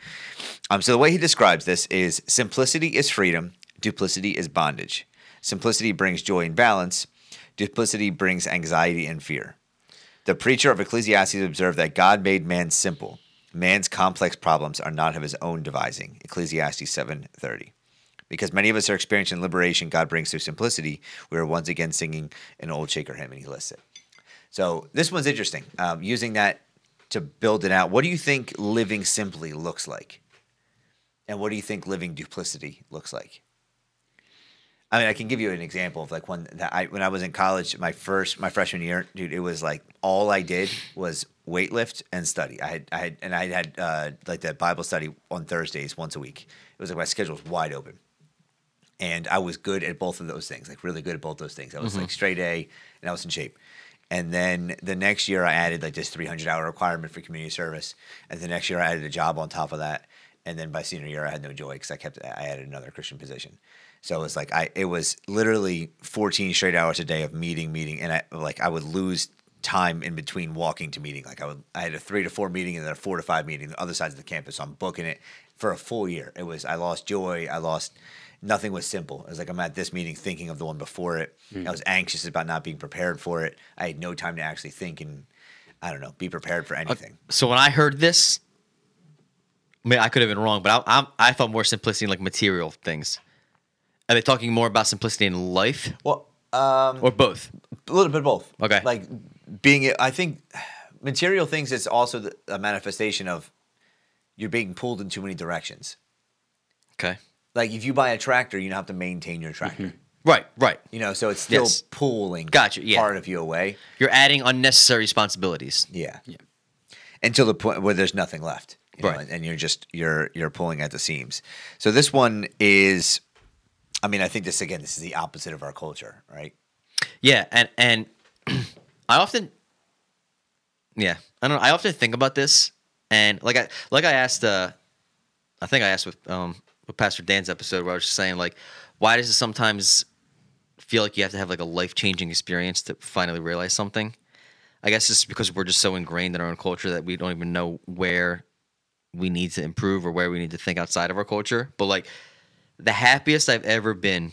Um, so the way he describes this is simplicity is freedom, duplicity is bondage. Simplicity brings joy and balance, duplicity brings anxiety and fear. The preacher of Ecclesiastes observed that God made man simple. Man's complex problems are not of his own devising. Ecclesiastes 7:30. Because many of us are experiencing liberation God brings through simplicity, we are once again singing an old Shaker hymn, and he lists it. So this one's interesting. Um, using that to build it out. What do you think living simply looks like? And what do you think living duplicity looks like? I mean, I can give you an example of like when I when I was in college, my first my freshman year, dude, it was like all I did was weightlift and study. I had I had and I had uh, like that Bible study on Thursdays once a week. It was like my schedule was wide open, and I was good at both of those things, like really good at both those things. I was like mm-hmm. straight A, and I was in shape. And then the next year, I added like this 300 hour requirement for community service, and the next year, I added a job on top of that. And then by senior year, I had no joy because I kept I added another Christian position. So it was like I it was literally 14 straight hours a day of meeting, meeting, and I like I would lose time in between walking to meeting. Like I would, I had a three to four meeting and then a four to five meeting, the other sides of the campus. So I'm booking it for a full year. It was I lost joy. I lost. Nothing was simple. I was like I'm at this meeting thinking of the one before it. I was anxious about not being prepared for it. I had no time to actually think and I don't know, be prepared for anything. So when I heard this, I mean, I could have been wrong, but I, I'm, I thought more simplicity in like material things. Are they talking more about simplicity in life Well, um, or both? a little bit of both. Okay. Like being, I think material things is also the, a manifestation of you're being pulled in too many directions. Okay. Like if you buy a tractor, you don't have to maintain your tractor. Right, right. You know, so it's still Yes. pulling Gotcha, yeah. part of you away. You're adding unnecessary responsibilities. Yeah. yeah. Until the point where there's nothing left. you know, Right. and you're just you're you're pulling at the seams. So this one is I mean, I think this again, this is the opposite of our culture, right? Yeah, and and I often, yeah, I don't. know, I often think about this, and like I like I asked, uh, I think I asked with um with Pastor Dan's episode where I was just saying like, why does it sometimes feel like you have to have like a life changing experience to finally realize something? I guess it's because we're just so ingrained in our own culture that we don't even know where we need to improve or where we need to think outside of our culture. But like, the happiest I've ever been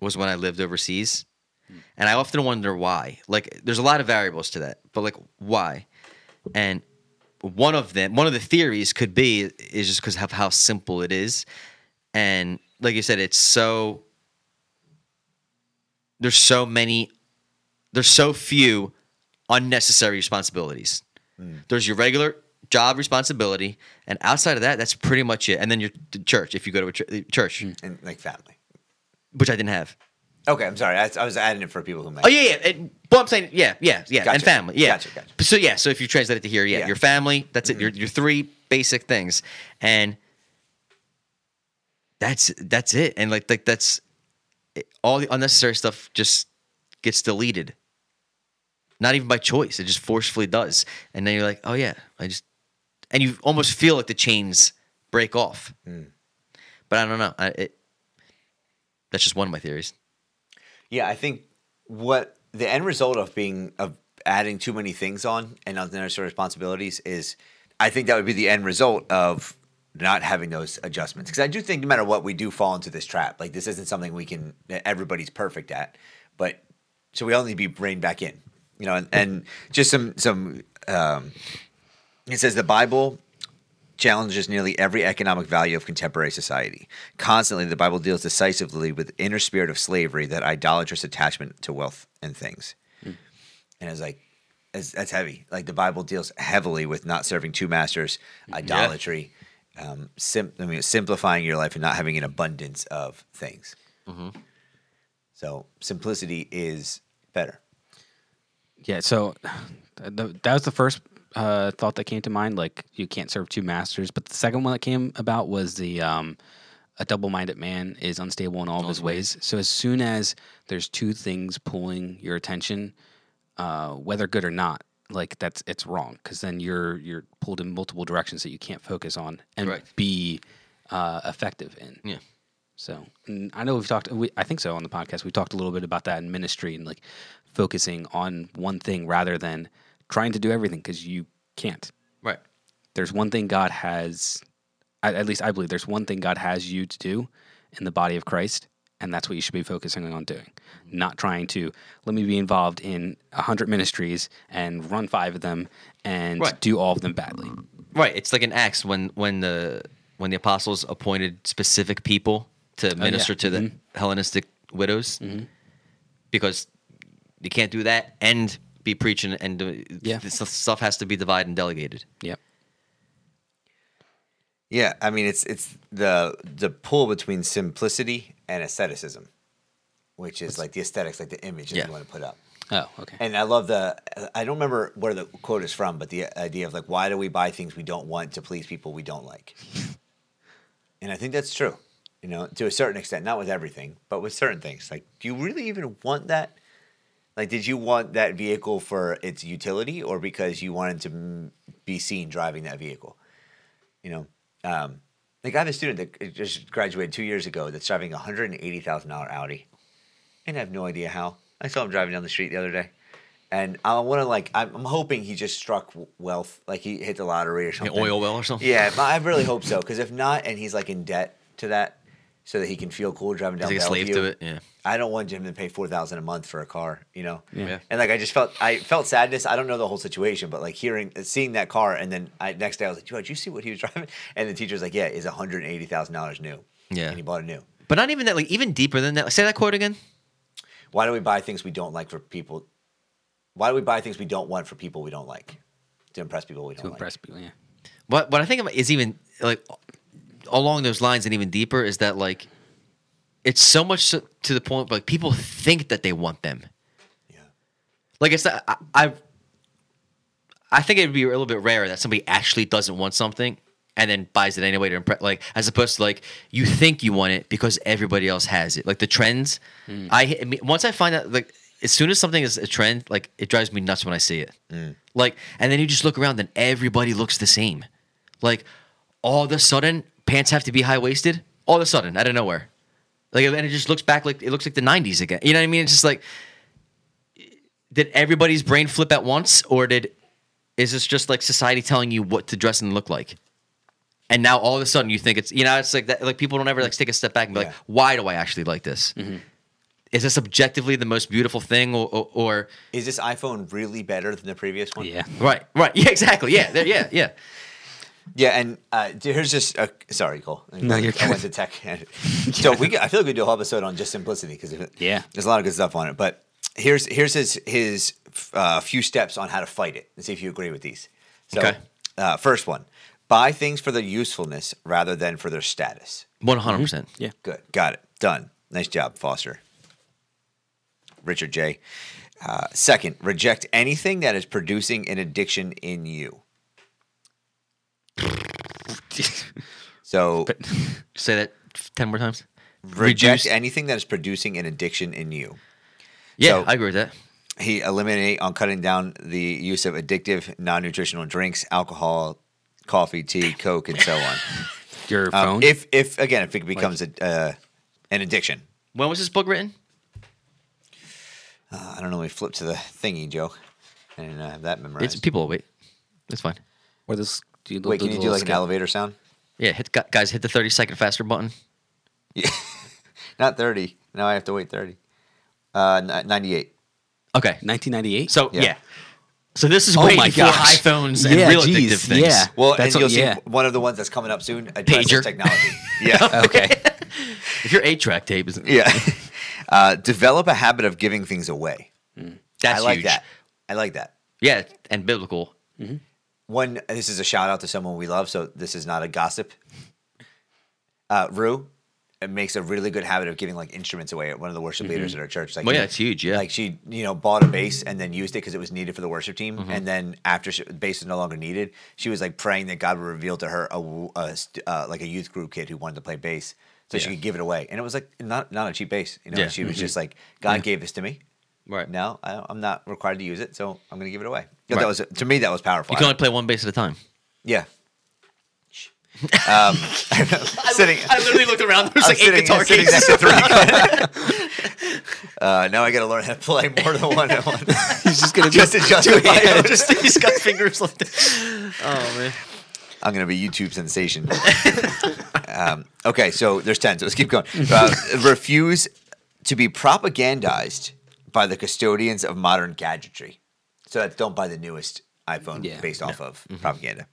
was when I lived overseas. Hmm. And I often wonder why. Like, there's a lot of variables to that, but like, why? And one of them, one of the theories could be is just because of how simple it is. And like you said, it's so, there's so many, there's so few unnecessary responsibilities. Hmm. There's your regular job responsibility, and outside of that, that's pretty much it. And then your the church, if you go to a ch- church, And like family. which I didn't have. Okay, I'm sorry. I, I was adding it for people who might. Oh yeah, yeah. It, well, I'm saying yeah, yeah, yeah, and family, yeah. Gotcha, gotcha. So yeah, so if you translate it to here, yeah, Yeah. your family, that's it. Mm-hmm. Your your three basic things, and that's that's it. And like like that's it, all the unnecessary stuff just gets deleted. Not even by choice; it just forcefully does. And then you're like, oh yeah, I just, and you almost feel like the chains break off. Mm. But I don't know. I, it, that's just one of my theories. Yeah, I think what the end result of being of adding too many things on and unnecessary responsibilities is, I think that would be the end result of not having those adjustments. Because I do think no matter what, we do fall into this trap. Like this isn't something we can everybody's perfect at, but so we all need to be reined back in. You know, and, and just some some. Um, it says the Bible challenges nearly every economic value of contemporary society. Constantly, the Bible deals decisively with the inner spirit of slavery, that idolatrous attachment to wealth and things. And it's like, it's, that's heavy. Like the Bible deals heavily with not serving two masters, idolatry, um, sim- I mean, simplifying your life and not having an abundance of things. So simplicity is better. Yeah, so th- that was the first uh, thought that came to mind. Like you can't serve two masters, but the second one that came about was the um, a double-minded man is unstable in all of his ways. So as soon as there's two things pulling your attention, uh, whether good or not, like that's it's wrong because then you're you're pulled in multiple directions that you can't focus on and Correct. be uh, effective in. Yeah. So I know we've talked. We, I think so on the podcast. We talked a little bit about that in ministry and like focusing on one thing rather than trying to do everything because you can't. Right. There's one thing God has. At at least I believe there's one thing God has you to do in the body of Christ, and that's what you should be focusing on doing. Mm-hmm. Not trying to let me be involved in a hundred ministries and run five of them and Right. do all of them badly. Right. It's like an Acts when when the when the apostles appointed specific people to oh, minister to the mm-hmm. Hellenistic widows, mm-hmm. because you can't do that and be preaching and do, Yeah. this stuff has to be divided and delegated. Yeah. Yeah, I mean it's it's the the pull between simplicity and asceticism, which is like the aesthetics, like the image that Yeah. you want to put up. Oh, okay. And I love the I don't remember where the quote is from, but the idea of like why do we buy things we don't want to please people we don't like? and I think that's true. You know, to a certain extent, not with everything, but with certain things. Like, do you really even want that? Like, did you want that vehicle for its utility or because you wanted to be seen driving that vehicle? You know, um, like I have a student that just graduated two years ago that's driving a hundred and eighty thousand dollar Audi, and I have no idea how. I saw him driving down the street the other day, and I want to like I'm, I'm hoping he just struck wealth, like he hit the lottery or something. oil well or something. Yeah, but I really hope so. Because if not, and he's like in debt to that, so that he can feel cool driving down He's like a slave to it. Yeah. I don't want him to pay four thousand a month for a car, you know. Yeah. And like I just felt, I felt sadness. I don't know the whole situation, but like hearing, seeing that car, and then I, next day I was like, dude, "Did you see what he was driving?" And the teacher's like, "Yeah, is one hundred eighty thousand dollars new." Yeah. And he bought it new. But not even that. Like even deeper than that. Say that quote again. Why do we buy things we don't like for people? Why do we buy things we don't want for people we don't like? To impress people we don't like. to like. impress people. Yeah. What what I think is even like along those lines and even deeper is that like it's so much so- to the point like people think that they want them. Yeah. Like it's not, I, I I think it would be a little bit rare that somebody actually doesn't want something and then buys it anyway to impress like as opposed to like you think you want it because everybody else has it. Like the trends hmm. I, I mean, once I find out like as soon as something is a trend, like it drives me nuts when I see it. Hmm. Like and then you just look around and everybody looks the same. Like all of a sudden pants have to be high waisted. All of a sudden, out of nowhere. Like and it just looks back like it looks like the '90s again. You know what I mean? It's just like, did everybody's brain flip at once, or did is this just like society telling you what to dress and look like? And now all of a sudden you think it's you know it's like that like people don't ever like take a step back and be Yeah. like, why do I actually like this? Mm-hmm. Is this objectively the most beautiful thing, or, or, or Is this iPhone really better than the previous one? Yeah. right, right, yeah, exactly, yeah, yeah, yeah. Yeah, and uh, here's just a, sorry, Cole. No, you're I went to tech. so we, I feel like we do a whole episode on just simplicity because Yeah. there's a lot of good stuff on it. But here's here's his his uh, few steps on how to fight it, and see if you agree with these. So, Okay. uh, first one: buy things for their usefulness rather than for their status. One hundred percent. Yeah. Good, got it, done. Nice job, Foster. Richard J. Uh, second, reject anything that is producing an addiction in you. So Say that ten more times. reject Reduce- anything that is producing an addiction in you. Yeah, So- I agree with that. He eliminate on cutting down the use of addictive, non-nutritional drinks, alcohol, coffee, tea, coke, and so on. Your Um, phone. if if again if it becomes a uh, an addiction, When was this book written? uh, I don't know. We flip to the thingy, Joe, and uh, have that memorized. It's people wait. It's fine. or this. Do you, Wait, can you do like an elevator sound? Yeah, hit guys, hit the thirty second faster button. Yeah. Not thirty. Now I have to wait thirty. Uh, ninety-eight. Okay, 1998. so Yeah. yeah. So this is Oh way my before gosh. iPhones and Yeah, real geez, addictive things. yeah. Well, That's and you'll yeah. see one of the ones that's coming up soon. Addresses Pager. technology. Yeah. okay. If your eight track tape is yeah. Uh, develop a habit of giving things away. that's I like huge. that. I like that. Yeah, and biblical. One, this is a shout out to someone we love, so this is not a gossip. Uh, Rue it makes a really good habit of giving like instruments away at one of the worship leaders at our church. Like, Well, yeah, it's huge, yeah. Like she, you know, bought a bass and then used it because it was needed for the worship team. Mm-hmm. And then after she, bass was no longer needed, she was like praying that God would reveal to her a, a uh, like a youth group kid who wanted to play bass, so she could give it away. And it was like not not a cheap bass. You know, Yeah. she was just like, God gave this to me. Right. Now I, I'm not required to use it, so I'm going to give it away. Right. That was to me that was powerful. You can only play one bass at a time. Yeah. Um, sitting, I literally looked around. There's I'm like eight sitting, guitar sitting cases. next to three. uh, now I got to learn how to play more than one at once. He's just gonna be Just to justify it. just he's got fingers like this. Oh man. I'm going to be YouTube sensation. um, okay, so there's 10, so let's keep going. Uh, refuse to be propagandized by the custodians of modern gadgetry. So that's don't buy the newest iPhone Yeah. based off of Mm-hmm. propaganda.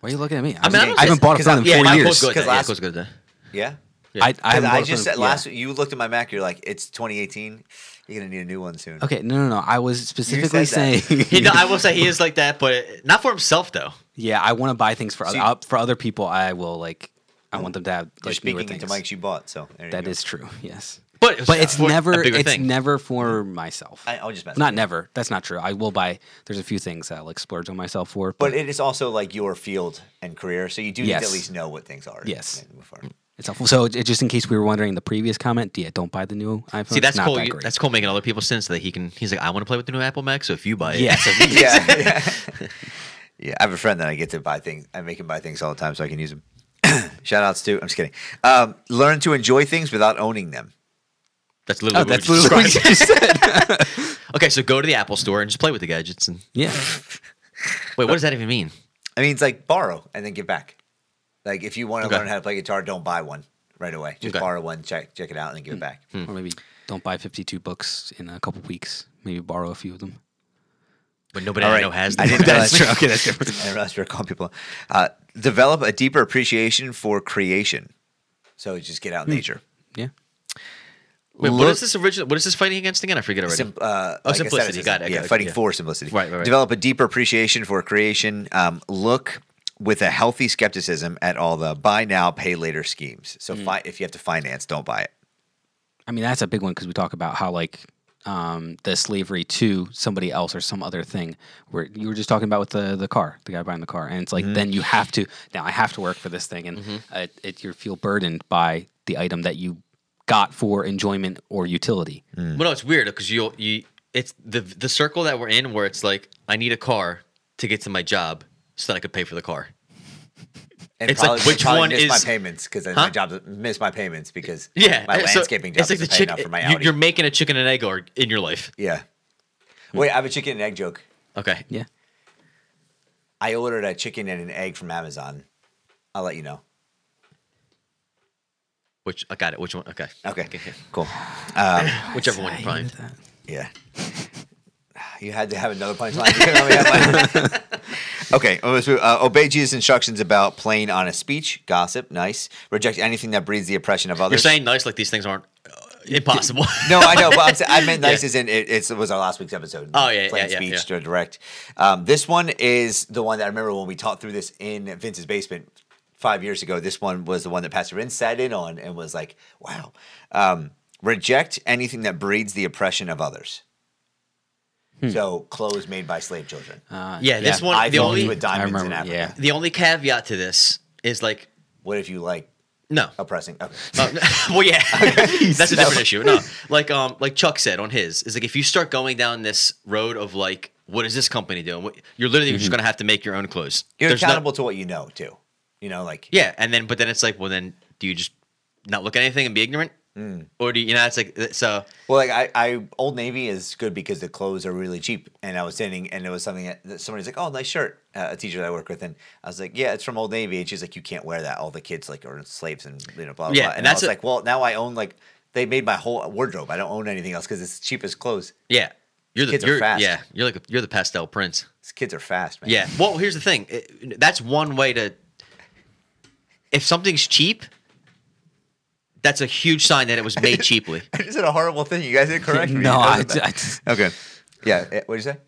Why are you looking at me? I I don't I haven't bought a phone in yeah, four years. quote's good. at Yeah, last- quote's good. that. Yeah? I, I 'Cause haven't bought I just said yeah. last you looked at my Mac, you're like, it's 2018. You're going to need a new one soon. Okay, no, no, no. I was specifically saying. no, I will say he is like that, but not for himself though. yeah, I want to buy things for other for other people. I will like. I want them to have You're like speaking into things. mics you bought, so there you That is true. Yes, But but it's for never. It's thing. never for myself. I, I'll just mess Not never. That's not true. I will buy. There's a few things that I'll like splurge on myself for. But it is also like your field and career, so you do need to at least know what things are. Yes. and move forward. It's helpful. So it, just in case we were wondering, the previous comment, yeah, don't buy the new iPhone. See, that's Not cool. That You- that's cool making other people sense so that he can. He's like, I want to play with the new Apple Mac. So if you buy it, yeah. So yeah, yeah. yeah. I have a friend that I get to buy things. I make him buy things all the time so I can use them. Shout outs to. I'm just kidding. Um, learn to enjoy things without owning them. That's literally Oh, what that's we literally what you just said. Okay, so go to the Apple store and just play with the gadgets. And yeah. wait, what does that even mean? I mean, it's like borrow and then give back. Like if you want to Okay. learn how to play guitar, don't buy one right away. Just Okay. borrow one, check check it out, and then give it hmm. back. Hmm. Or maybe don't buy 52 books in a couple weeks. Maybe borrow a few of them. But nobody All I know has. I them. didn't know That's true. Okay, that's different. I realized we were calling people. Uh, develop a deeper appreciation for creation. So just get out in hmm. nature. Yeah. Wait, Look- is this original? What is this fighting against again? I forget already. Sim- uh, Oh, like I said, simplicity. it's- Got it, I Yeah, got it, fighting yeah. for simplicity. Right, right, right. Develop a deeper appreciation for creation. Um, look with a healthy skepticism at all the buy now, pay later schemes. So Mm. fi- if you have to finance, don't buy it. I mean, that's a big one because we talk about how like um, the slavery to somebody else or some other thing. Where you were just talking about with the the car, the guy buying the car, and it's like Mm-hmm. then you have to now I have to work for this thing, and uh, it, you feel burdened by the item that you got for enjoyment or utility. Mm. Well, no, it's weird because you you it's the the circle that we're in where it's like I need a car to get to my job so that I could pay for the car. And It's like, which one miss my is- payments because my job miss my payments because Yeah, my so landscaping job it's like the doesn't pay chick- enough for my Audi. You're making a chicken and egg or in your life. yeah. Hmm. Wait, I have a chicken and egg joke. Okay. Yeah. I ordered a chicken and an egg from Amazon. I'll let you know. Which I got it. Which one? Okay. Okay, okay. cool. Whichever one you find. Yeah. You had to have another punchline. You couldn't only have one. okay. Uh, obey Jesus' instructions about plain, honest speech, gossip, nice. Reject anything that breeds the oppression of others. You're saying nice like these things aren't uh, impossible. no, I know, but I'm saying, I meant nice Yeah. as in it, it's, it was our last week's episode. Oh, yeah, plain yeah, yeah, speech yeah. to direct. Um, this one is the one that I remember when we taught through this in Vince's basement five years ago. This one was the one that Pastor Vince sat in on and was like, "Wow." Um, reject anything that breeds the oppression of others. So clothes made by slave children. Uh, Yeah, this one- iPhones the only- with diamonds I in Africa. yeah. the only caveat to this is like What if you like no. oppressing? Okay. Uh, well, yeah, that's a different issue. No, like um, like Chuck said on his is like if you start going down this road of like, what is this company doing? What, you're literally just gonna have to make your own clothes. You're There's no- accountable to what you know too. You know, like yeah, and then but then it's like, well, then do you just not look at anything and be ignorant, or do you, you know? It's like so. Well, like I, I, Old Navy is good because the clothes are really cheap. And I was sitting, and it was something that, somebody's like, "Oh, nice shirt." Uh, a teacher that I work with, and I was like, "Yeah, it's from Old Navy." And she's like, "You can't wear that. All the kids like are slaves and you know blah blah." Yeah, blah. and And I that's was a- like, "Well, now I own like they made my whole wardrobe. I don't own anything else because it's cheap as clothes. Yeah, you're the Kids are you're, fast. yeah you're like a, you're the pastel prince. These kids are fast, man." Yeah. Well, here's the thing. It- that's one way to. If something's cheap, that's a huge sign that it was made cheaply. I just did a horrible thing. You guys didn't correct me. No, It I, I, matter. okay. Yeah. eh, What did you say?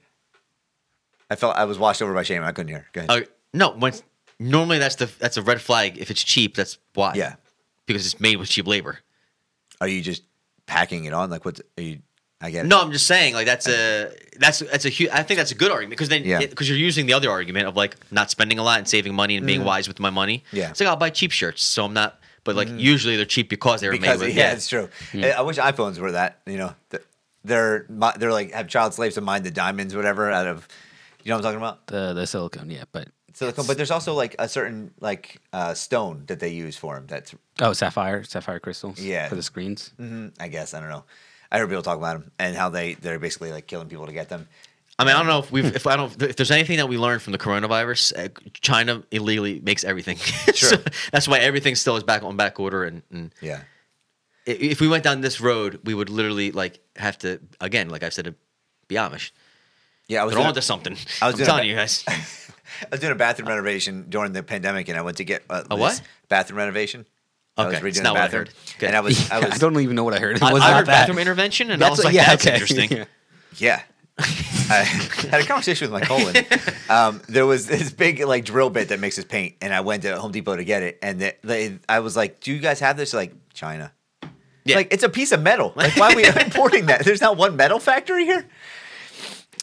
I felt I was washed over by shame. I couldn't hear. Go ahead. Uh, no, when normally that's the that's a red flag. If it's cheap, that's why. Yeah. because it's made with cheap labor. Are you just packing it on? Like what? Are you? I get it. No, I'm just saying like that's a that's that's a huge. I think that's a good argument because then Yeah. because you're using the other argument of like not spending a lot and saving money and being wise with my money. Mm-hmm. Yeah. it's like I'll buy cheap shirts, so I'm not. But like usually they're cheap because they were because made with yeah, it's true. Eh, I wish iPhones were that. You know, they're mi- they're like have child slaves to mine the diamonds, whatever, out of. You know what I'm talking about? the the silicone, yeah, but Silicone, but there's also like a certain like uh, stone that they use for them. That's oh, sapphire, sapphire crystals, Yeah. for the screens. mhm, I guess I don't know. I heard people talk about them and how they they're basically like killing people to get them. I mean, I don't know if we've if I don't if there's anything that we learned from the coronavirus, uh, China illegally makes everything. Sure. so that's why everything still is back on back order. And, and Yeah. if we went down this road, we would literally like have to again, like I said, be Amish. Yeah, I was They're doing, on to something. I was I'm telling a- you guys. I was doing a bathroom renovation during the pandemic, and I went to get uh, A what? bathroom renovation. I was Okay, redoing it's the not what I bathroom, heard. Good. and I was I was I don't even know what I heard. It I, was I heard bathroom intervention, and I was That's like, yeah, "That's okay. interesting." Yeah. Yeah. I had a conversation with my colon. Um, there was this big like drill bit that makes us paint, and I went to Home Depot to get it, and they, they, I was like, "Do you guys have this?" Like China. Yeah. Like it's a piece of metal. Like why are we importing that? There's not one metal factory here.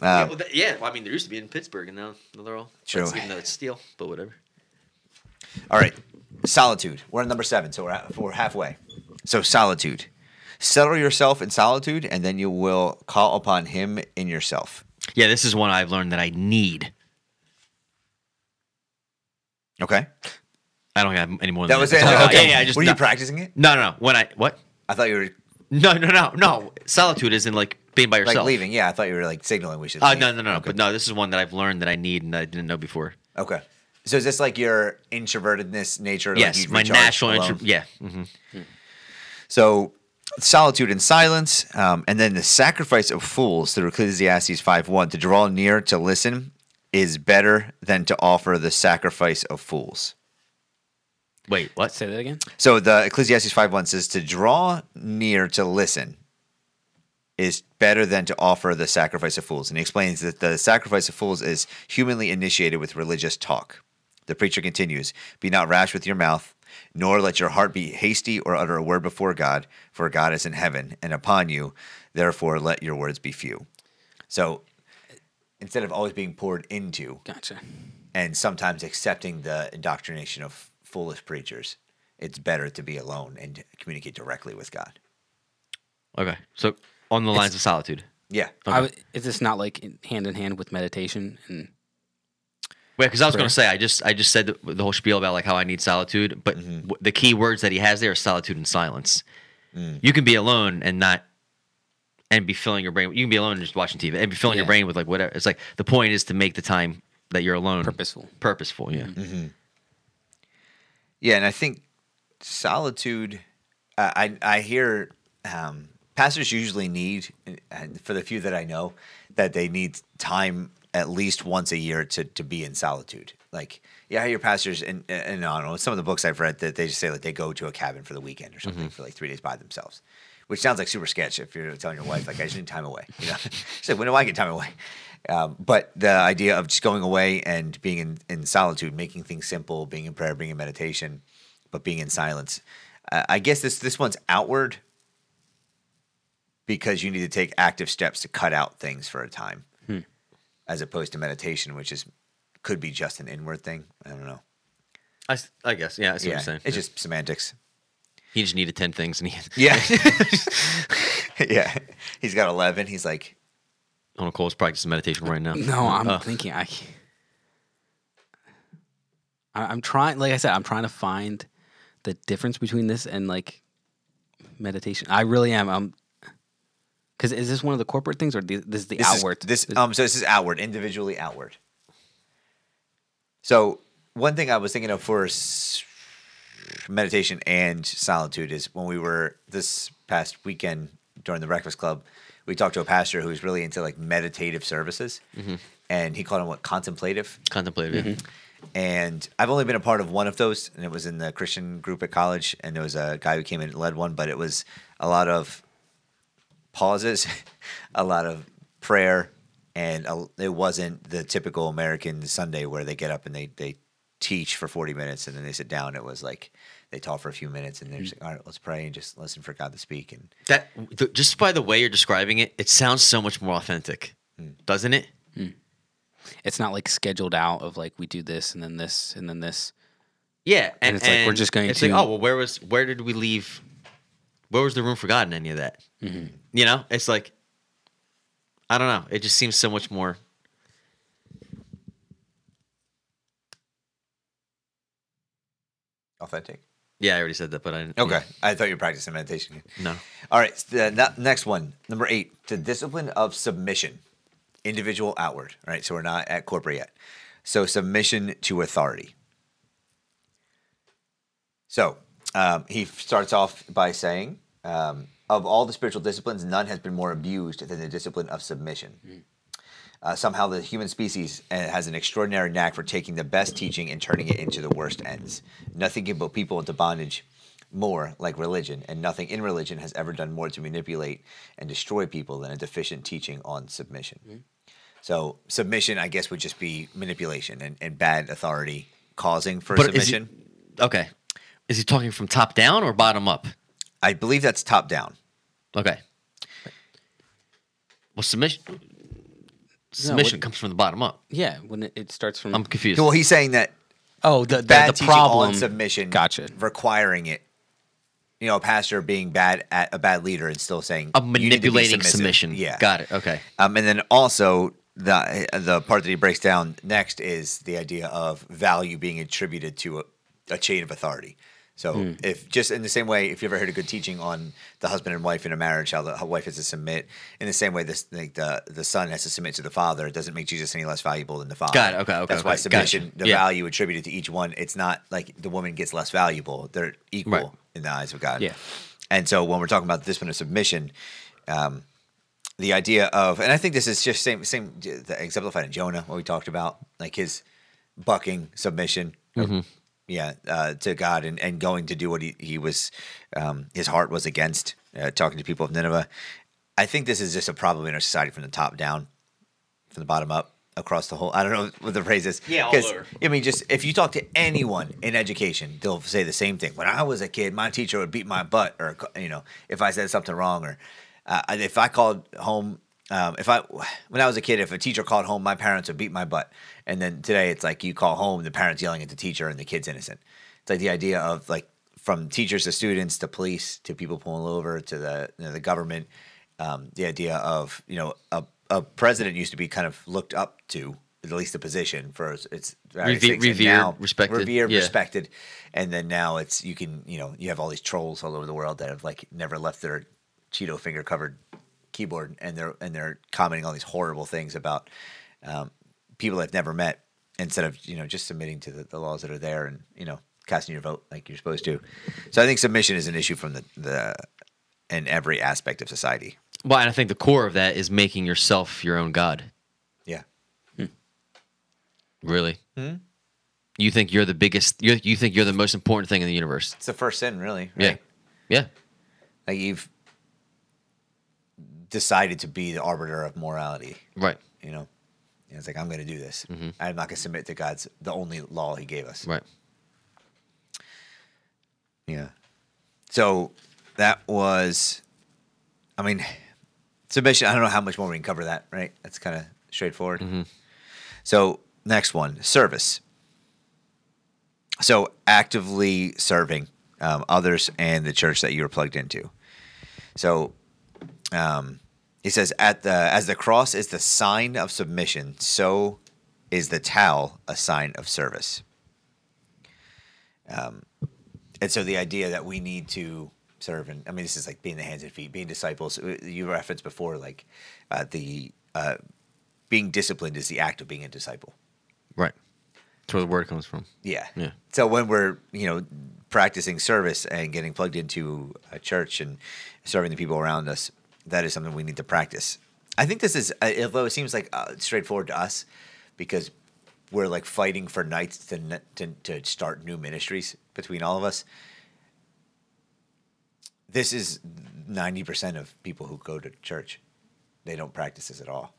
yeah, Uh, well, that- yeah, well, I mean, there used to be in Pittsburgh, and now now they're all True. Even though it's steel, but whatever. all right, solitude. We're at number seven, so we're at, we're halfway. So solitude. Settle yourself in solitude, and then you will call upon Him in yourself. Yeah, this is one I've learned that I need. Okay, I don't have any more. that was it. Okay, Yeah, yeah. I just were you no, practicing it? no, no, no. When I what? I thought you were. No, no, no, no. Solitude isn't like being by Like yourself. leaving. Yeah, I thought you were like signaling we should. Uh, leave. no, no, no. Okay. But no, this is one that I've learned that I need and I didn't know before. Okay. So is this like your introvertedness nature? yes, you'd my natural alone? intro. Yeah. hmm So solitude and silence, um, and then the sacrifice of fools through Ecclesiastes five one to draw near to listen is better than to offer the sacrifice of fools. Wait, what? Say that again. So the Ecclesiastes five one says to draw near to listen is better than to offer the sacrifice of fools, and he explains that the sacrifice of fools is humanly initiated with religious talk. The preacher continues, "Be not rash with your mouth, nor let your heart be hasty or utter a word before God, for God is in heaven and upon you. Therefore, let your words be few." So instead of always being poured into, Gotcha. and sometimes accepting the indoctrination of foolish preachers, it's better to be alone and communicate directly with God. Okay, so on the lines of solitude. Yeah. I w- is this not like hand in hand with meditation and Wait, because I was going to say, I just, I just said the, the whole spiel about like how I need solitude, but Mm-hmm. w- the key words that he has there are solitude and silence. Mm. You can be alone and not, and be filling your brain. You can be alone and just watching TV and be filling your brain with like whatever. It's like the point is to make the time that you're alone purposeful? Purposeful, yeah. Mm-hmm. Yeah, and I think solitude. Uh, I I hear um, pastors usually need, and for the few that I know, that they need time at least once a year to to be in solitude. Like, yeah, your pastors, and and I don't know some of the books I've read that they just say like they go to a cabin for the weekend or something for like three days by themselves, which sounds like super sketch if you're telling your wife like I just need time away. You know, she's like, when do I get time away? Um, but the idea of just going away and being in, in solitude, making things simple, being in prayer, being in meditation, but being in silence. Uh, I guess this this one's outward because you need to take active steps to cut out things for a time, as opposed to meditation, which is could be just an inward thing. I don't know. I guess, yeah, I see Yeah, what you're saying. it's Yeah. just semantics. he just needed ten things, and he. Yeah, yeah. He's got eleven. He's like, I don't know. Cole's practicing meditation right now. No, I'm Oh. thinking I'm trying. Like I said, I'm trying to find the difference between this and like meditation. I really am. Um, because is this one of the corporate things or this is the this outward? Is, this Is- um. So this is outward, individually outward. So one thing I was thinking of for meditation and solitude is when we were this past weekend during the Breakfast Club, we talked to a pastor who's really into like meditative services, and he called them what contemplative. Contemplative. yeah. And I've only been a part of one of those, and it was in the Christian group at college. And there was a guy who came in and led one, but it was a lot of pauses, a lot of prayer, and a, it wasn't the typical American Sunday where they get up and they, they teach for 40 minutes and then they sit down. It was like they talk for a few minutes and they're just mm. like, all right, let's pray and just listen for God to speak. And That th- just by the way you're describing it, it sounds so much more authentic, mm. doesn't it? Mm. it's not like scheduled out of like we do this and then this and then this. Yeah, and, it's like, we're just going it's to- like, oh well, where was where did we leave? Where was the room for God in any of that? Mm-hmm. You know, it's like I don't know. It just seems so much more. authentic. Yeah, I already said that, but I didn't. Okay. I thought you were practicing meditation. No. All right. The ne- next one, number eight, the discipline of submission, individual outward. All right. So we're not at corporate yet. So submission to authority. So um, he starts off by saying, um, of all the spiritual disciplines, none has been more abused than the discipline of submission. Uh, somehow the human species uh, has an extraordinary knack for taking the best teaching and turning it into the worst ends. Nothing can put people into bondage more like religion, and nothing in religion has ever done more to manipulate and destroy people than a deficient teaching on submission. So submission, I guess, would just be manipulation and, and bad authority causing for But is he- submission. Okay. Is he talking from top down or bottom up? I believe that's top down. Okay. Well, submission submission what- comes from the bottom up. Yeah, when it, it starts from. I'm confused. Well, he's saying that oh, the the, bad the teaching problem. on submission, Gotcha. requiring it. You know, a pastor being bad at a bad leader and still saying of "You need to be manipulating submissive." submission. Yeah, Got it. Okay. Um, and then also the the part that he breaks down next is the idea of value being attributed to a, a chain of authority. So if just in the same way, if you ever heard a good teaching on the husband and wife in a marriage, how the how wife has to submit, in the same way, this like the the son has to submit to the father. It doesn't make Jesus any less valuable than the father. Got it. Okay, okay, That's why okay. Gotcha. submission, the Yeah. value attributed to each one, it's not like the woman gets less valuable. They're equal Right. in the eyes of God. Yeah. And so when we're talking about the discipline of submission, um, the idea of, and I think this is just same same the exemplified in Jonah, what we talked about, like his bucking submission, Mm-hmm. Yeah, uh, to God and, and going to do what he he was, um, his heart was against, uh, talking to people of Nineveh. I think this is just a problem in our society from the top down, from the bottom up. Across the whole, I don't know what the phrase is. Yeah, all over. I mean, just if you talk to anyone in education, they'll say the same thing. When I was a kid, my teacher would beat my butt, or you know, if I said something wrong, or uh, if I called home, um, if I when I was a kid, if a teacher called home, my parents would beat my butt. And then today, it's like you call home, the parents yelling at the teacher, and the kid's innocent. It's like the idea of like from teachers to students to police to people pulling over to the you know, the government. Um, the idea of you know a, a president used to be kind of looked up to at least the position for its- Reve- things, revered, now- respected, revered, yeah. respected, and then now it's you can you know you have all these trolls all over the world that have like never left their Cheeto finger covered keyboard and they're and they're commenting all these horrible things about um, people they've never met instead of you know just submitting to the, the laws that are there and you know casting your vote like you're supposed to. So I think submission is an issue from the the in every aspect of society. Well, and I think the core of that is making yourself your own God. Yeah. Really? Hmm? You think you're the biggest? You you think you're the most important thing in the universe? It's the first sin, really. Yeah. Yeah. Like you've decided to be the arbiter of morality. Right. You know, And it's like I'm going to do this. I'm not going to submit to God's the only law He gave us. Right. Yeah. So that was, I mean, submission. I don't know how much more we can cover that. Right. That's kind of straightforward. So next one, service. So actively serving um, others and the church that you are plugged into. So um, he says, "At the as the cross is the sign of submission, so is the towel a sign of service." Um, and so the idea that we need to serve, and I mean, this is like being the hands and feet, being disciples. Uh, You referenced before, like uh, the uh, being disciplined is the act of being a disciple. Right. That's where the word comes from. Yeah. Yeah. So when we're, you know, practicing service and getting plugged into a church and serving the people around us, that is something we need to practice. I think this is, uh, although it seems like uh, straightforward to us, because we're like fighting for nights to, to to start new ministries between all of us. This is ninety percent of people who go to church. They don't practice this at all,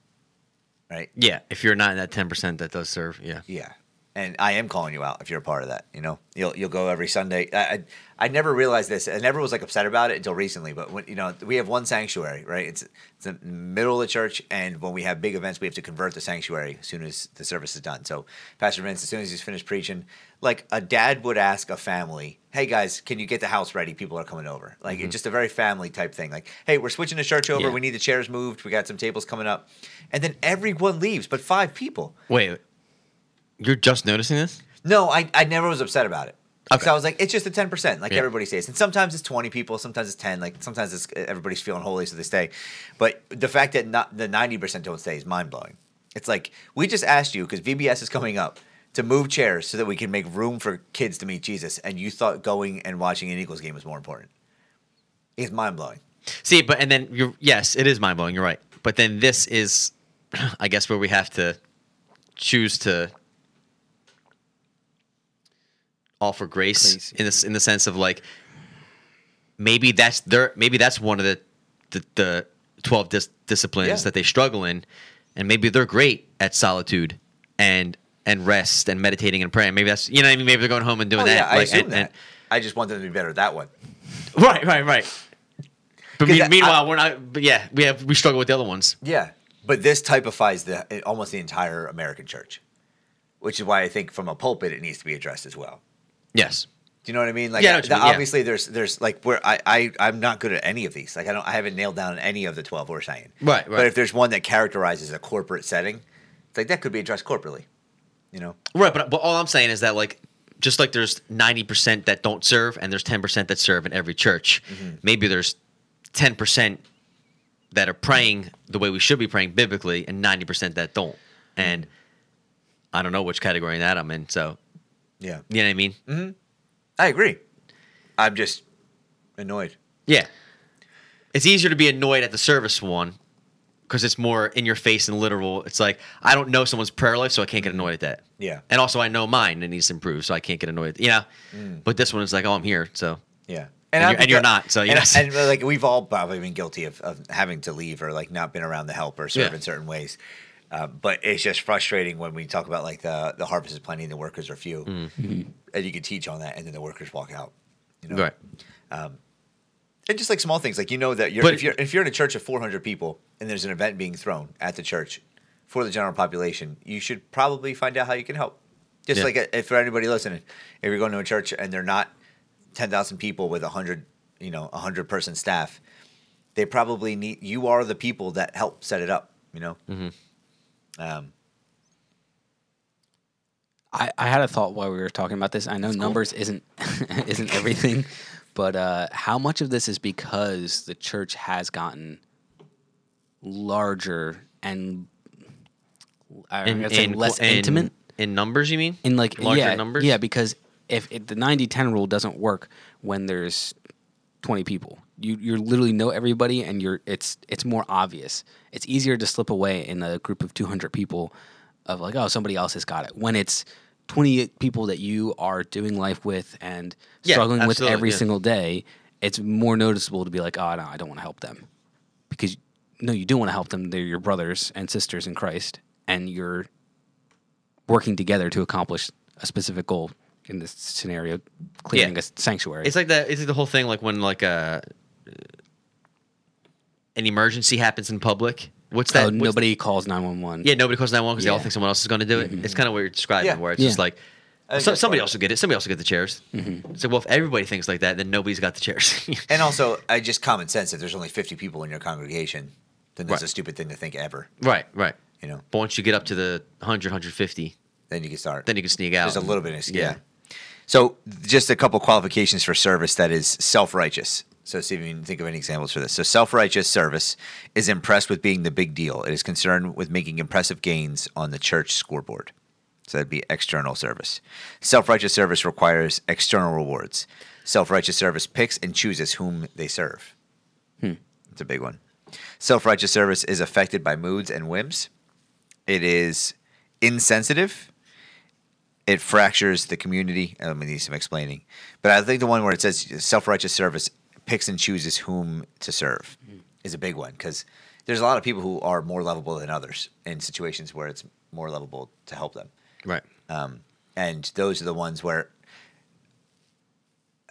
right? Yeah. If you're not in that ten percent that does serve, yeah. Yeah, and I am calling you out if you're a part of that. You know, you'll you'll go every Sunday. I I, I never realized this. I never was like upset about it until recently. But when you know, we have one sanctuary, right? It's it's the middle of the church, and when we have big events, we have to convert the sanctuary as soon as the service is done. So Pastor Vince, as soon as he's finished preaching, like a dad would ask a family, "Hey guys, can you get the house ready? People are coming over." Like it's mm-hmm. just a very family type thing. Like, "Hey, we're switching the church over. Yeah. We need the chairs moved. We got some tables coming up," and then everyone leaves, but five people. Wait. You're just noticing this? No, I, I never was upset about it. Okay. So I was like, it's just a ten percent, like Yeah. everybody says. And sometimes it's twenty people, sometimes it's ten. Like sometimes it's uh, everybody's feeling holy, so they stay. But the fact that not the ninety percent don't stay is mind blowing. It's like we just asked you because VBS is coming up to move chairs so that we can make room for kids to meet Jesus, and you thought going and watching an Eagles game was more important. It's mind blowing. See, but and then you're yes, it is mind blowing. You're right. But then this is, I guess, where we have to choose to offer grace Grace, in this in the sense of like maybe that's their maybe that's one of the the, the twelve dis- disciplines Yeah. that they struggle in, and maybe they're great at solitude and and rest and meditating and praying. Maybe that's you know what I mean. Maybe they're going home and doing Oh, that. yeah, I like, assume and- that. and- I just want them to be better at that one. right, right, right. But 'Cause mean, I- meanwhile, we're not. But yeah, we have we struggle with the other ones. Yeah, but this typifies the almost the entire American church, which is why I think from a pulpit it needs to be addressed as well. Yes. Do you know what I mean? Like, Yeah, I know what you the- mean, yeah. obviously, there's there's like where I I I'm not good at any of these. Like, I don't I haven't nailed down any of the twelve we're saying. Right, right. But if there's one that characterizes a corporate setting, it's like that could be addressed corporately. You know? Right, but but all I'm saying is that like just like there's 90% that don't serve and there's 10% that serve in every church. Mm-hmm. Maybe there's 10% that are praying the way we should be praying biblically and 90% that don't. Mm-hmm. And I don't know which category that I'm in. So, Yeah. you know what I mean? Mm-hmm. I agree. I'm just annoyed. Yeah. It's easier to be annoyed at the service one because it's more in your face and literal. It's like, I don't know someone's prayer life, so I can't get annoyed at that. Yeah. And also, I know mine and needs to improve, so I can't get annoyed. You know? Mm. But this one is like, oh, I'm here. So, Yeah. And I you're- and you're not, so and, yes. and, like we've all probably been guilty of, of having to leave or like not been around the help or serve Yeah. in certain ways. Uh, but it's just frustrating when we talk about like the the harvest is plenty and the workers are few, Mm. and you can teach on that, and then the workers walk out. You know, right. and just like small things, like you know that you're But- if you're if you're in a church of 400 people and there's an event being thrown at the church for the general population, you should probably find out how you can help. Just Yeah. like uh, if for anybody listening, if you're going to a church and they're not 10,000 people with a hundred, you know, a hundred person staff, they probably need you are the people that help set it up. You know, Mm-hmm. Um, I, I had a thought while we were talking about this. I know numbers isn't isn't everything, but uh, how much of this is because the church has gotten larger and I'm gonna less in- intimate in numbers, you mean? in like larger yeah, numbers? Yeah, because if it, the 90-10 rule doesn't work when there's 20 people. You you literally know everybody and you're it's it's more obvious. It's easier to slip away in a group of 200 people of like oh somebody else has got it. When it's 28 people that you are doing life with and Yeah, struggling with every yeah. single day, it's more noticeable to be like oh no, I don't want to help them. Because no, you do want to help them. They're your brothers and sisters in Christ and you're working together to accomplish a specific goal in this scenario cleaning Yeah. a sanctuary It's like that. It's like the whole thing, like when like a an emergency happens in public. What's that? oh, what's- nobody calls 911 Yeah, nobody calls 911 because they all think someone else is going to do it. Mm-hmm. It's kind of what you're describing, Yeah. where it's Yeah. just like so, somebody else will get it. Somebody else will get the chairs. Mm-hmm. So, well, if everybody thinks like that, then nobody's got the chairs. and also I just common sense. If there's only 50 people in your congregation, then that's Right. a stupid thing to think ever. right, right. You know, But once you get up to the 100, 150, then you can start. then you can sneak out. There's a little bit of Yeah. yeah. So just a couple qualifications for service that is self-righteous. So see if you can think of any examples for this. So self-righteous service is impressed with being the big deal. It is concerned with making impressive gains on the church scoreboard. So that'd be external service. Self-righteous service requires external rewards. Self-righteous service picks and chooses whom they serve. Hmm. It's a big one. Self-righteous service is affected by moods and whims. It is insensitive it fractures the community. I'm gonna need some explaining, but I think the one where it says self-righteous service picks and chooses whom to serve is a big one because there's a lot of people who are more lovable than others in situations where it's more lovable to help them, Right. um, and those are the ones where.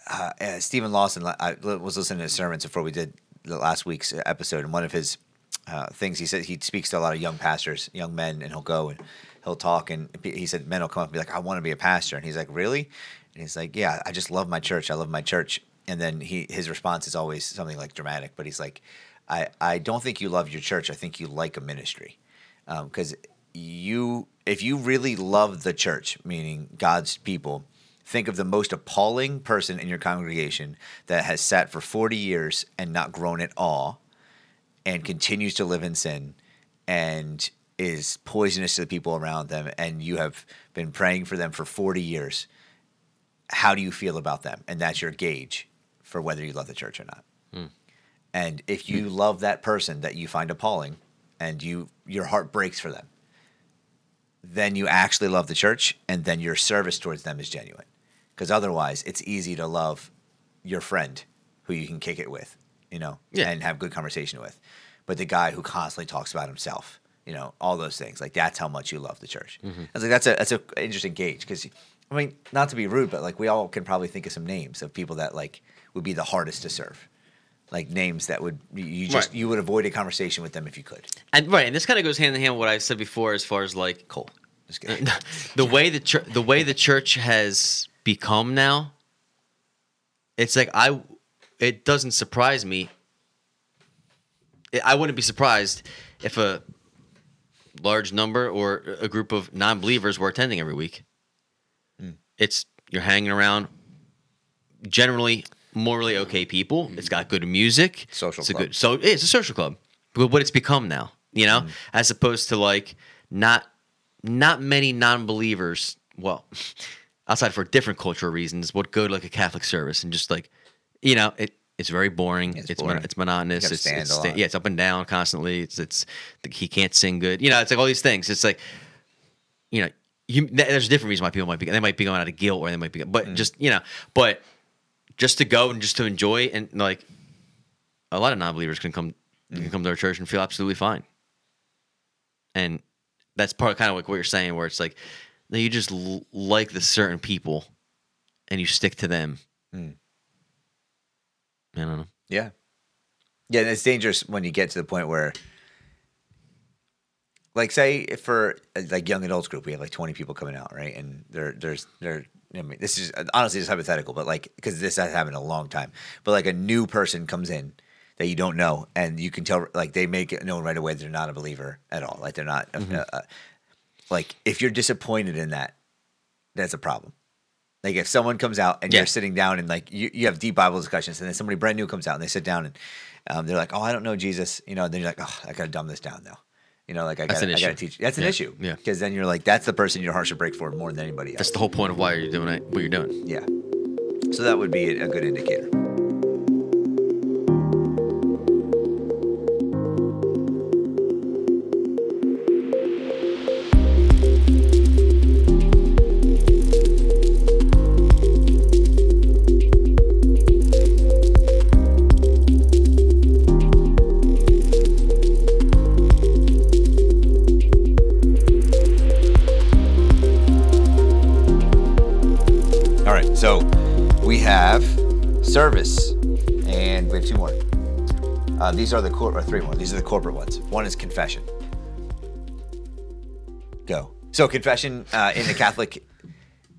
Uh, uh, Steven Lawson, I was listening to his sermons before we did the last week's episode, and one of his uh, things he said he speaks to a lot of young pastors, young men, and he'll go and he'll talk, and he said men will come up and be like, "I want to be a pastor," and he's like, "Really?" And he's like, "Yeah, I just love my church. I love my church." And then he his response is always something like dramatic, but he's like, "I I don't think you love your church. I think you like a ministry, um, because you if you really love the church, meaning God's people." Think of the most appalling person in your congregation that has sat for 40 years and not grown at all and continues to live in sin and is poisonous to the people around them and you have been praying for them for 40 years how do you feel about them and that's your gauge for whether you love the church or not. Hmm. And if you hmm. love that person that you find appalling and you your heart breaks for them then you actually love the church and then your service towards them is genuine. Because otherwise it's easy to love your friend who you can kick it with you know Yeah. and have good conversation with. But the guy who constantly talks about himself you know all those things like that's how much you love the church. Mm-hmm. I was like that's a that's a interesting gauge because i mean not to be rude but like we all can probably think of some names of people that like would be the hardest to serve like names that would you- just Right. you would avoid a conversation with them if you could And right, and this kind of goes hand in hand with what I said before, as far as like Cole. The way the church, the way the church has become now. It's like I, it doesn't surprise me. I- wouldn't be surprised if a large number or a group of non-believers were attending every week. Hmm. It's you're hanging around generally morally okay people. It's got good music. Social it's a good so it's a social club. But what it's become now, you know, as opposed to like not not many non-believers. Well, outside for different cultural reasons, would go to like a Catholic service and just like, you know, it it's very boring. It's It's boring. mon- it's monotonous. It's, it's sta- yeah, it's up and down constantly. It's it's he can't sing good. You know, it's like all these things. It's like you know, you there's different reason why people might be they might be going out of guilt or they might be but Mm. just you know, but just to go and just to enjoy and like a lot of non-believers can come Mm. can come to our church and feel absolutely fine. And that's part of kind of like what you're saying where it's like no, you just l- like the certain people and you stick to them. Mm. I don't know. Yeah. Yeah, and it's dangerous when you get to the point where like say for like young adults group we have like 20 people coming out, right? And there there's there I mean this is honestly just hypothetical, but like cuz this has happened a long time. But like a new person comes in that you don't know and you can tell like they make it known right away they're not a believer at all. Like they're not uh, uh, like if you're disappointed in that that's a problem. Like if someone comes out and Yeah. you're sitting down and like you, you have deep Bible discussions, and then somebody brand new comes out and they sit down and um, they're like, "Oh, I don't know Jesus," you know. And then you're like, "Oh, I gotta dumb this down now," you know. Like I gotta, an I gotta issue. teach. That's an Yeah. issue. Yeah. Because then you're like, that's the person your heart should break for more than anybody else. That's the whole point of why you're doing it, what you're doing. yeah. So that would be a good indicator. Service, and we have two more. Uh, these are the cor- or three more. These are the corporate ones. One is confession. Go. So confession uh, in the Catholic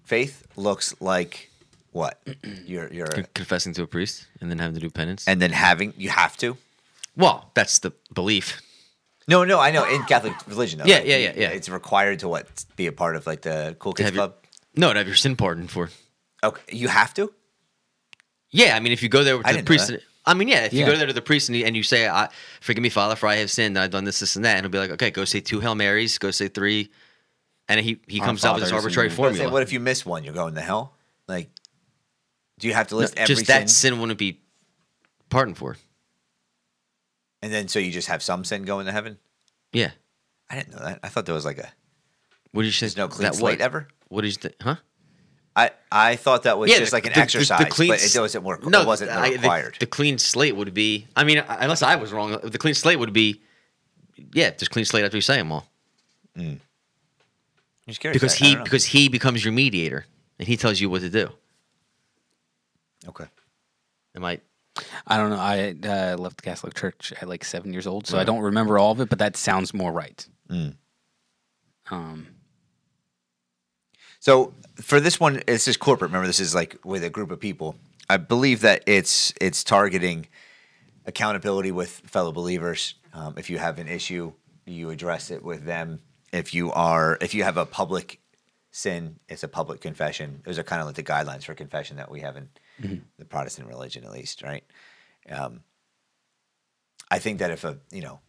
faith looks like what? You're you're, Confessing to a priest and then having to do penance. and then having you have to. well, that's the belief. No, no, I know in Catholic religion. Though, Yeah, like, yeah, yeah, yeah. It's required to what be a part of like the cool kids have your- club. no, to have your sin pardoned for. Okay, you have to. Yeah, I mean, if you go there I to the priest. I mean, yeah, if you go there to the priest and you, and you say, I, "Forgive me, Father, for I have sinned. I've done this, this, and that," and he'll be like, "Okay, go say two Hail Marys, go say three, and he he Our comes out with this arbitrary I say, formula. what if you miss one? You're going to hell. Like, do you have to No, list every just sin? that sin wouldn't be pardoned for. And then so you just have some sin going to heaven? Yeah. I didn't know that. I thought there was like a What did you say? there's no clean that slate what? ever. What did you think? Huh? I I thought that was Yeah, just the- like an the- the- the exercise, clean but it wasn't work. No, it wasn't I- the- required. The, clean slate would be. I mean, unless I was wrong, the clean slate would be. Yeah, just clean slate after you say them all, I'm just curious. because I- I he don't because he becomes your mediator and he tells you what to do. okay. Am I? I don't know. I uh, left the Catholic Church at like seven years old, so I don't remember all of it. But that sounds more right. Mm. Um, So for this one, this is corporate. Remember, this is like with a group of people. I believe that it's it's targeting accountability with fellow believers. Um, if you have an issue, you address it with them. If you are if you have a public sin, it's a public confession. Those are kind of like the guidelines for confession that we have in the Protestant religion, at least, right? Um, I think that if a you know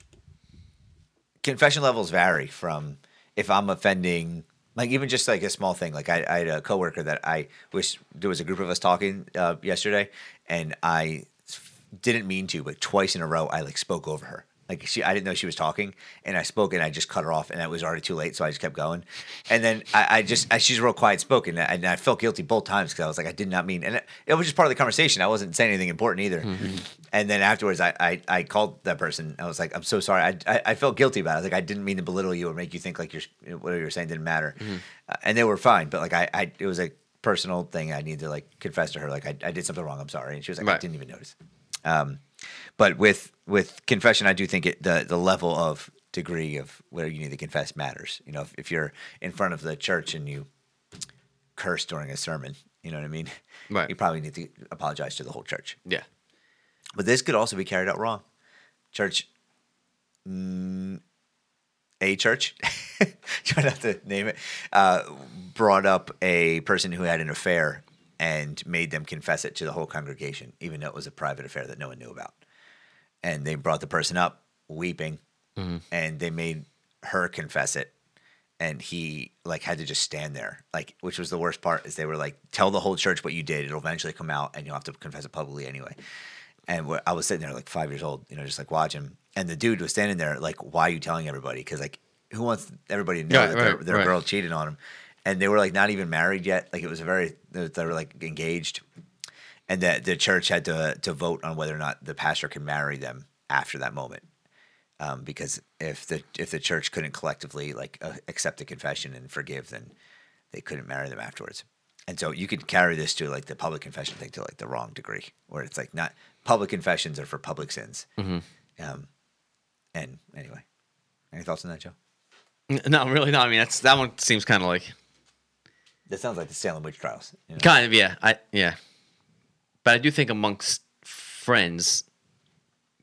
confession levels vary from if I'm offending, like even just like a small thing. Like I, I had a coworker that I wish there was a group of us talking uh, yesterday, and I didn't mean to, but twice in a row I like spoke over her. Like she, I didn't know she was talking, and I spoke, and I just cut her off, and it was already too late, so I just kept going. And then I, I just, I, she's real quiet spoken, and I felt guilty both times because I was like, I did not mean, and it, it was just part of the conversation. I wasn't saying anything important either. And then afterwards, I, I, I called that person. I was like, I'm so sorry. I, I, I felt guilty about it. I was like, I didn't mean to belittle you or make you think like you're whatever you're saying didn't matter. Uh, and they were fine, but like I, I, it was a personal thing. I need to like confess to her, like I, I did something wrong. I'm sorry. And she was like, I didn't even notice. Um, but with with confession, I do think it, the the level of degree of where you need to confess matters. You know, if, if you're in front of the church and you curse during a sermon, you know what I mean. Right. You probably need to apologize to the whole church. Yeah. But this could also be carried out wrong. Church, mm, a church, try not to name it, uh, brought up a person who had an affair and made them confess it to the whole congregation, even though it was a private affair that no one knew about. And they brought the person up weeping, mm-hmm. and they made her confess it. And he like had to just stand there, like which was the worst part is they were like, tell the whole church what you did. It'll eventually come out, and you'll have to confess it publicly anyway. And I was sitting there like five years old, you know, just like watching. And the dude was standing there like, why are you telling everybody? Because like, who wants everybody to know Right, that their, right, their right. girl cheated on him? And they were like not even married yet. Like it was a very they were like engaged, and that the church had to to vote on whether or not the pastor could marry them after that moment. Um, because if the if the church couldn't collectively like uh, accept the confession and forgive, then they couldn't marry them afterwards. And so you could carry this to like the public confession thing to like the wrong degree, where it's like not public confessions are for public sins. Um, and anyway, any thoughts on that, Joe? No, really not. I mean, that's that one seems kind of like That sounds like the Salem witch trials. you know? kind of yeah. I yeah, but I do think amongst friends,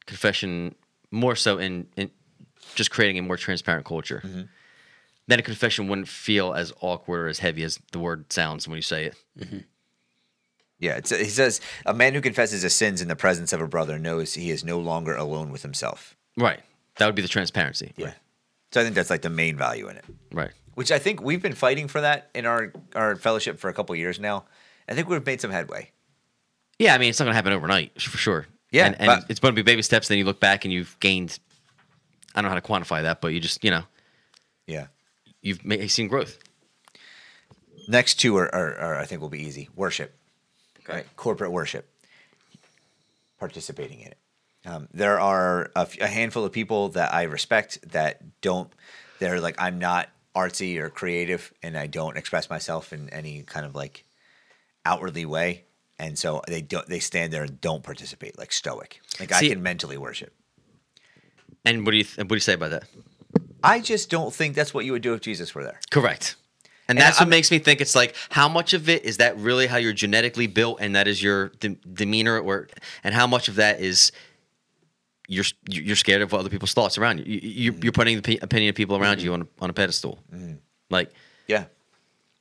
confession more so in in just creating a more transparent culture. Mm-hmm. Then a confession wouldn't feel as awkward or as heavy as the word sounds when you say it. Mm-hmm. Yeah, it's, he says a man who confesses his sins in the presence of a brother knows he is no longer alone with himself. Right. That would be the transparency. Yeah. So I think that's like the main value in it. Right. Which I think we've been fighting for that in our our fellowship for a couple years now. I think we've made some headway. Yeah, I mean, it's not going to happen overnight for sure. Yeah, and, and but- it's going to be baby steps. Then you look back and you've gained. I don't know how to quantify that, but you just you know Yeah. you've ma- seen growth. Next two are, are, are I think will be easy. Worship. Right. Corporate worship. Participating in it. Um, there are a, f- a handful of people that I respect that don't. They're like I'm not artsy or creative, and I don't express myself in any kind of like outwardly way, and so they don't. They stand there and don't participate, like stoic. Like I can mentally worship. And what do you th- what do you say about that? I just don't think that's what you would do if Jesus were there. Correct. And, And that's what I'm- makes me think it's like how much of it is that really how you're genetically built and that is your de- demeanor at work and how much of that is you're you're scared of what other people's thoughts around you. you you're, Mm-hmm. you're putting the opinion of people around you on a, on a pedestal. Like Yeah.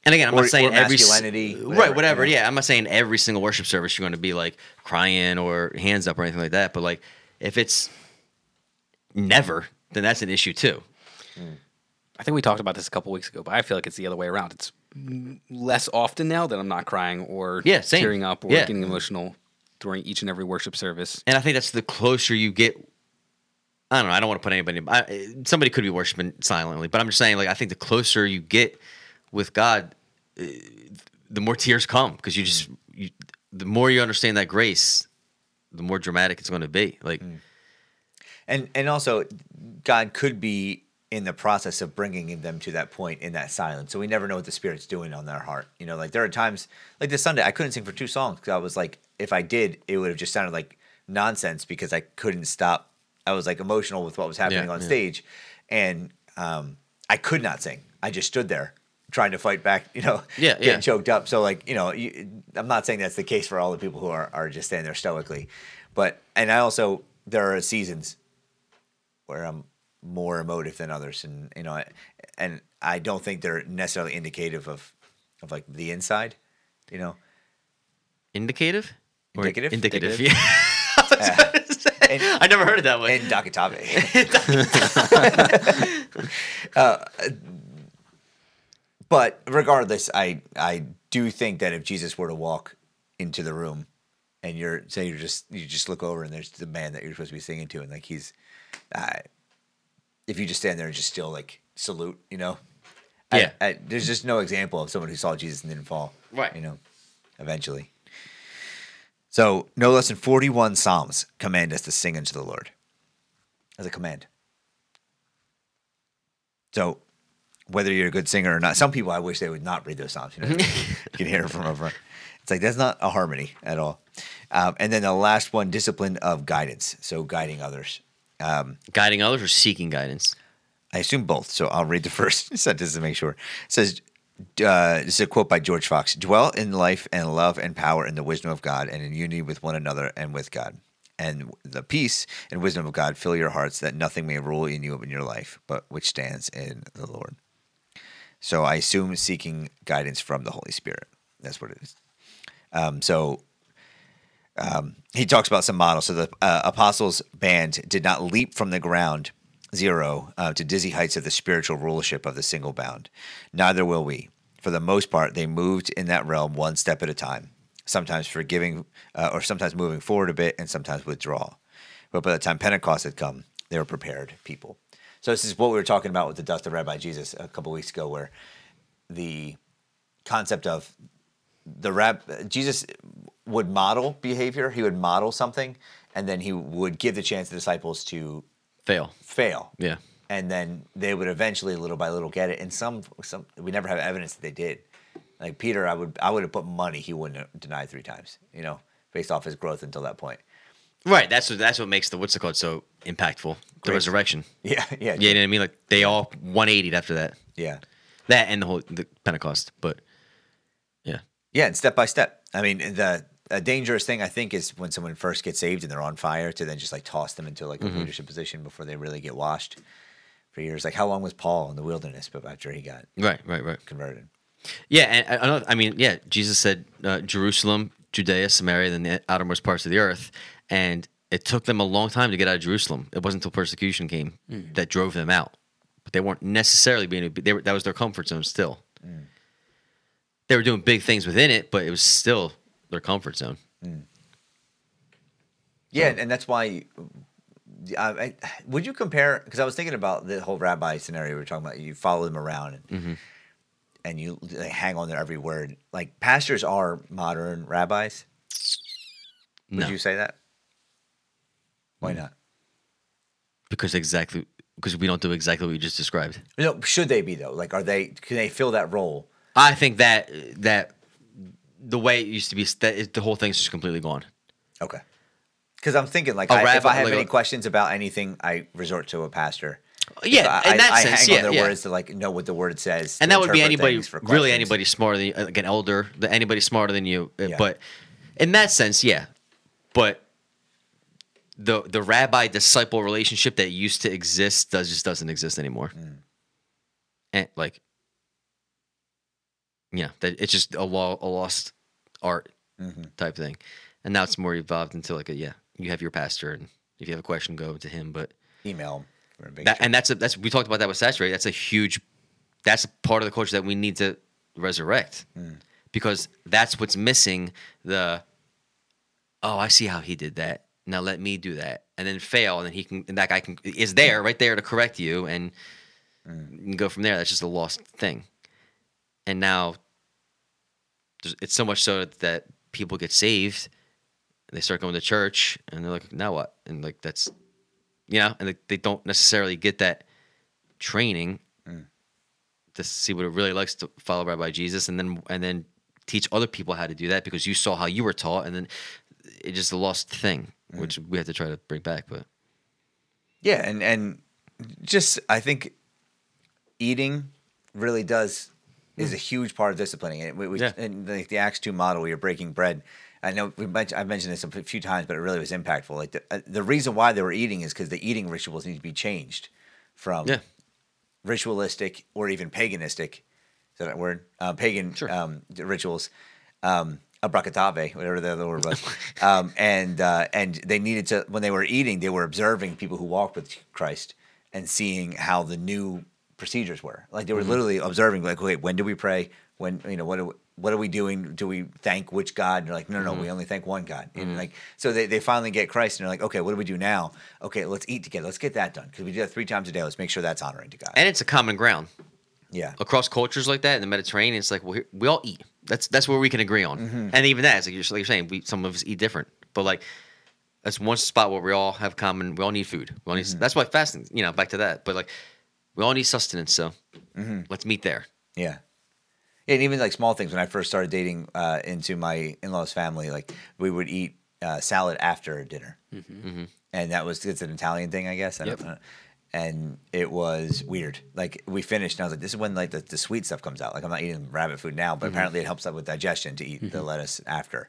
And again, I'm Or- not saying every s- masculinity, right, whatever, whatever. you know. Yeah, I'm not saying every single worship service you're going to be like crying or hands up or anything like that. But like, if it's never, then that's an issue too. I think we talked about this a couple weeks ago, but I feel like it's the other way around. It's mm, less often now that I'm not crying or Yeah, same. tearing up or Yeah. getting emotional during each and every worship service. And I think that's the closer you get. I don't know. I don't want to put anybody. I, somebody could be worshiping silently, but I'm just saying, like, I think the closer you get with God, uh, the more tears come because you just, you, the more you understand that grace, the more dramatic it's going to be. Like, And and also, God could be in the process of bringing them to that point in that silence. So we never know what the Spirit's doing on their heart. You know, like there are times, like this Sunday, I couldn't sing for two songs because I was like, if I did, it would have just sounded like nonsense because I couldn't stop. I was like emotional with what was happening Yeah, on yeah. stage, and um, I could not sing. I just stood there trying to fight back. You know, Yeah, getting yeah. choked up. So like, you know, you, I'm not saying that's the case for all the people who are are just standing there stoically, but and I also there are seasons where I'm more emotive than others, and you know, and I don't think they're necessarily indicative of of like the inside, you know. indicative? Indicative? Indicative. Indicative. Yeah. I. And- I never heard it that way. And Dakatabe. uh, but regardless, I I do think that if Jesus were to walk into the room, and you're say you're just you just look over and there's the man that you're supposed to be singing to, and like he's, uh, if you just stand there and just still like salute, you know, I- Yeah. I, there's just no example of someone who saw Jesus and didn't fall, Right. You know, eventually. So no less than 41 psalms command us to sing unto the Lord as a command. So whether you're a good singer or not, some people I wish they would not read those songs. You know, you can hear it from over. It's like that's not a harmony at all. Um, and then the last one, discipline of guidance. So guiding others. Guiding others or seeking guidance? I assume both. So I'll read the first sentence to make sure. It says, uh, this is a quote by George Fox Dwell in life and love and power in the wisdom of God and in unity with one another and with God. and the peace and wisdom of God fill your hearts that nothing may rule in you in your life, but which stands in the Lord. So I assume seeking guidance from the Holy Spirit. That's what it is. Um, so um, he talks about some models. So the uh, apostles' band did not leap from the ground zero uh, to dizzy heights of the spiritual rulership of the single bound. Neither will we. For the most part, they moved in that realm one step at a time, sometimes forgiving uh, or sometimes moving forward a bit and sometimes withdraw. But by the time Pentecost had come, they were prepared people. So this is what we were talking about with the dust of Rabbi Jesus a couple weeks ago, where the concept of the rab Jesus would model behavior. He would model something, and then he would give the chance to disciples to Fail. fail. Yeah. And then they would eventually, little by little, get it. And some, some we never have evidence that they did. Like Peter, I would, I would have put money he wouldn't have denied three times. You know, based off his growth until that point. Right. That's what that's what makes the what's it called so impactful. The Great. resurrection. Yeah, yeah, Yeah, you know what I mean? Like they all 180 after that. yeah, That and the whole the Pentecost. But yeah. yeah. And step by step. I mean, the a dangerous thing I think is when someone first gets saved and they're on fire to then just like toss them into like a leadership position before they really get washed for years. Like how long was Paul in the wilderness? But after he got Right, right, right. converted. Yeah, and another, I mean, yeah, Jesus said uh, Jerusalem, Judea, Samaria, then the outermost parts of the earth, and it took them a long time to get out of Jerusalem. It wasn't until persecution came mm. that drove them out, but they weren't necessarily being. They were, that was their comfort zone still. Mm. They were doing big things within it, but it was still their comfort zone. Mm. Yeah, and that's why. I, I, would you compare? Because I was thinking about the whole rabbi scenario we were talking about. You follow them around and, mm-hmm. and you they hang on their every word. Like pastors are modern rabbis. Would No, you say that? Why not? because exactly because we don't do exactly what you just described. No, should they be though? Like, are they? Can they fill that role? I think that that the way it used to be, that the whole thing's just completely gone. Okay. Because I'm thinking, like, I, if I have like any a- questions about anything, I resort to a pastor. Yeah, I, in that I, sense, I hang yeah, on their yeah. words to like know what the word says, and that would be anybody really anybody smarter than like an elder anybody smarter than you uh, Yeah. but in that sense yeah but the the rabbi disciple relationship that used to exist does just doesn't exist anymore Mm. and like yeah that it's just a law a lost art Mm-hmm. type thing and now it's more evolved into like a yeah you have your pastor and if you have a question go to him but email. that, and that's a, that's we talked about that with saturate. That's a huge, that's a part of the culture that we need to resurrect because that's what's missing. The oh, I see how he did that. Now let me do that, and then fail, and then he can. And that guy can is there right there to correct you, and mm. you can go from there. That's just a lost thing. And now, it's so much so that people get saved, and they start going to church, and they're like, now what? And like that's you know, and they, they don't necessarily get that training mm. to see what it really likes to follow Rabbi Jesus, and then and then teach other people how to do that because you saw how you were taught, and then it's just a lost thing, which we have to try to bring back. But Yeah, and and just I think eating really does is a huge part of disciplining. And we, we Yeah. and the, the Acts two model, where you're breaking bread. I know we mentioned, I've mentioned this a few times, but it really was impactful. Like the, uh, the reason why they were eating is because the eating rituals need to be changed from yeah, ritualistic or even paganistic. Is that a word? Uh, pagan Sure. um, rituals, um, abracadabra, whatever the other word was, um, and uh, and they needed to when they were eating, they were observing people who walked with Christ and seeing how the new procedures were. Like they were literally observing, like, wait, when do we pray? When you know what? Do we, what are we doing? Do we thank which God? And they're like, no, no, no, we only thank one God. And like, so they, they finally get Christ, and they're like, okay, what do we do now? Okay, let's eat together. Let's get that done because we do that three times a day. Let's make sure that's honoring to God. and it's a common ground yeah, across cultures like that in the Mediterranean. It's like well, here- we all eat. That's that's where we can agree on, Mm-hmm. and even that, it's like you're, like you're saying, we some of us eat different, but like. That's one spot where we all have common. We all need food. We all need. Mm-hmm. That's why fasting. You know, back to that. But like, we all need sustenance. So Mm-hmm. let's meet there. Yeah. And even like small things. When I first started dating uh, into my in laws' family, like we would eat uh, salad after dinner, and that was it's an Italian thing, I guess. I don't Yep. Know. And it was weird. Like we finished, and I was like, "This is when like the, the sweet stuff comes out." Like I'm not eating rabbit food now, but apparently it helps out with digestion to eat the lettuce after.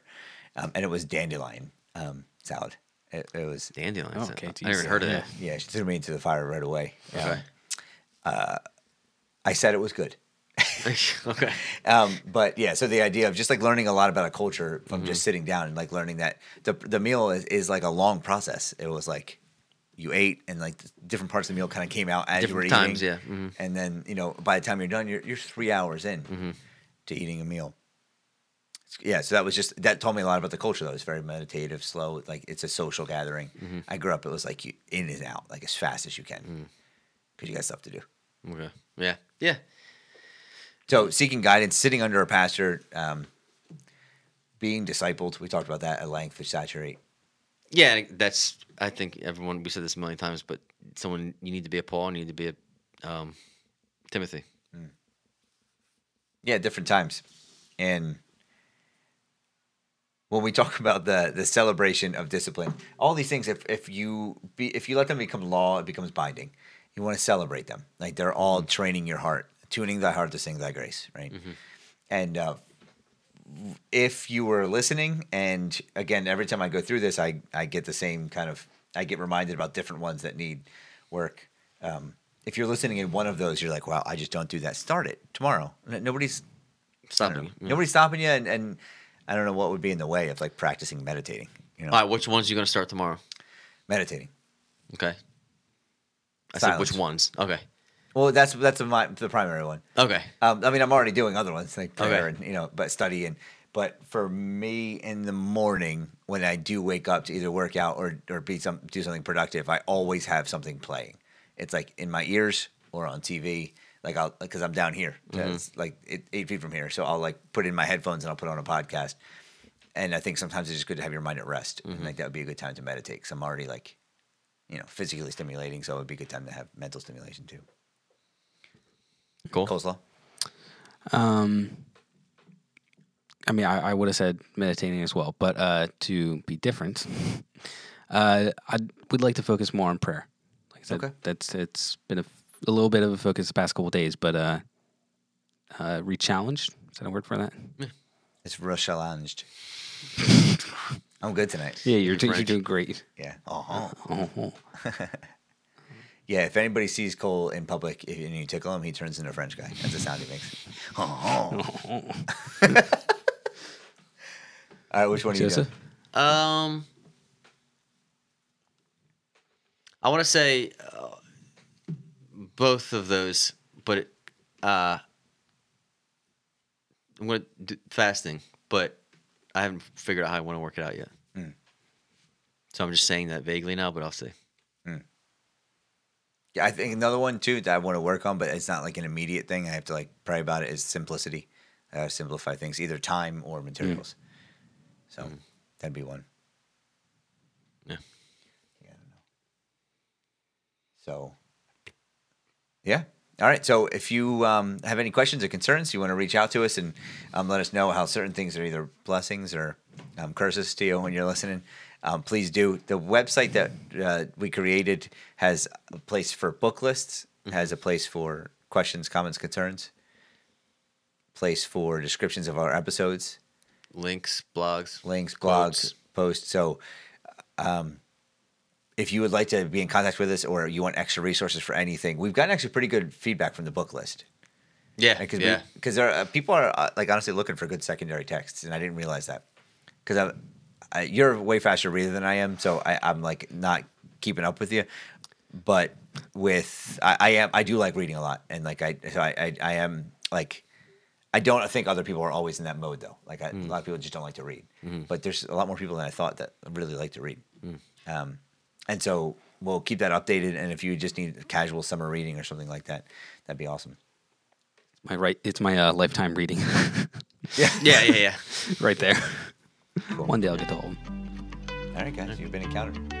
Um, and it was dandelion um, salad. It, it was Dandelions. Okay, I never heard of yeah. that. yeah. She threw me into the fire right away. Okay. Um, I said it was good. okay. Um, but yeah, so the idea of just like learning a lot about a culture from Mm-hmm. just sitting down and like learning that the the meal is, is like a long process. It was like you ate and like different parts of the meal kind of came out as you were Different eating. times, yeah. Mhm. And then you know by the time you're done, you're you're three hours in Mm-hmm. to eating a meal. Yeah, so that was just that told me a lot about the culture. though. It's very meditative, slow. Like it's a social gathering. Mm-hmm. I grew up. It was like you in and out, like as fast as you can, Mm. because you got stuff to do. Okay. Yeah. Yeah. So seeking guidance, sitting under a pastor, um, being discipled. We talked about that at length. Which saturate. Yeah, that's. I think everyone. We said this a million times, but someone you need to be a Paul. You need to be a um, Timothy. Yeah, different times, and when we talk about the the celebration of discipline, all these things, if if you be if you let them become law, it becomes binding. You want to celebrate them, like they're all training your heart, tuning thy heart to sing thy grace, right? And uh, if you were listening, and again, every time I go through this, I I get the same kind of I get reminded about different ones that need work. Um, if you're listening in one of those, you're like, wow, I just don't do that. Start it tomorrow. Nobody's I Stop don't me. know. Nobody's stopping you, and, and I don't know what would be in the way of like practicing meditating. You know, All right. Which ones are you going to start tomorrow? meditating. Okay. I said which ones. Okay. Well, that's that's my, the primary one. Okay. Um, I mean, I'm already doing other ones like prayer Okay. and you know, but study and. But for me, in the morning when I do wake up to either work out or or be some do something productive, I always have something playing. It's like in my ears or on TV. Like I'll because I'm down here, it's like eight, eight feet from here. So I'll like put in my headphones and I'll put on a podcast. And I think sometimes it's just good to have your mind at rest. And like that would be a good time to meditate. Because I'm already like, you know, physically stimulating, so it would be a good time to have mental stimulation too. Cool. Coleslaw. Um, I mean, I, I would have said meditating as well, but uh, to be different, uh, I would like to focus more on prayer. Like I said, Okay. that's it's been a, a little bit of a focus the past couple days, but uh, uh, re-challenged. Is that a word for that? It's real challenged. I'm good tonight. Yeah, you're, do, you're doing great. Yeah. Uh-huh. Oh, Yeah, if anybody sees Cole in public if, and you tickle him, he turns into a French guy. That's the sound he makes. All right, which one are you Joseph? doing? Um, I want to say uh, both of those, but uh, I'm going to do fasting, but I haven't figured out how I want to work it out yet. Hmm. So I'm just saying that vaguely now, but I'll see. Yeah, I think another one too that I want to work on, but it's not like an immediate thing. I have to like pray about it. Is simplicity. I gotta simplify things, either time or materials. So that'd be one. Yeah. Yeah, I don't know. So, yeah. All right. So if you um, have any questions or concerns, you want to reach out to us and um, let us know how certain things are either blessings or um, curses to you when you're listening. Um, please do. The website that uh, we created has a place for book lists, has a place for questions, comments, concerns, place for descriptions of our episodes Links, blogs, links, Quotes. blogs, posts. So, um, if you would like to be in contact with us or you want extra resources for anything, we've gotten actually pretty good feedback from the book list. Yeah, Because yeah. because there are, people are uh, like honestly looking for good secondary texts, and I didn't realize that because I, I, you're a way faster reader than I am, so I, I'm like not keeping up with you. But with I, I am I do like reading a lot, and like I so I, I, I am like I don't think other people are always in that mode though. Like a lot of people just don't like to read, but there's a lot more people than I thought that really like to read. Um, and so we'll keep that updated. And if you just need casual summer reading or something like that, that'd be awesome. My right, it's my uh, lifetime reading yeah, yeah, yeah. right there. One day I'll get to hold. All right, guys, you've been encountered.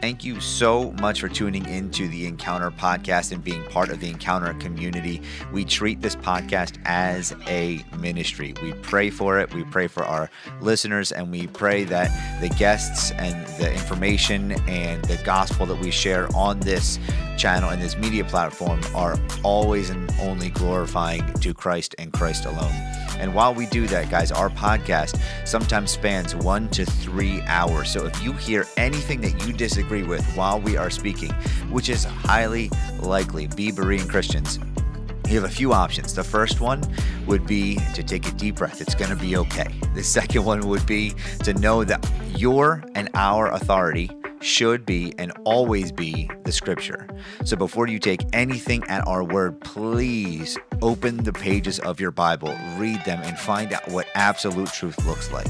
Thank you so much for tuning into the Encounter podcast and being part of the Encounter community. We treat this podcast as a ministry. We pray for it, we pray for our listeners, and we pray that the guests and the information and the gospel that we share on this channel and this media platform are always and only glorifying to Christ and Christ alone. And while we do that, guys, our podcast sometimes spans one to three hours. So if you hear anything that you disagree with while we are speaking, which is highly likely, be Berean Christians, you have a few options. The first one would be to take a deep breath. It's going to be okay. The second one would be to know that your and our authority should be and always be the scripture. So before you take anything at our word, please open the pages of your Bible, read them, and find out what absolute truth looks like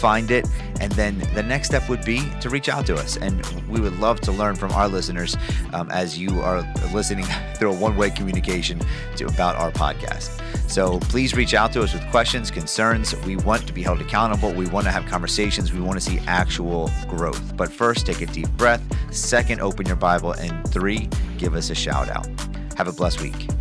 find it. And then the next step would be to reach out to us. And we would love to learn from our listeners um, as you are listening through a one way communication to, about our podcast. So please reach out to us with questions, concerns. We want to be held accountable. We want to have conversations. We want to see actual growth. But first, take a deep breath. Second, open your Bible. And three, give us a shout out. Have a blessed week.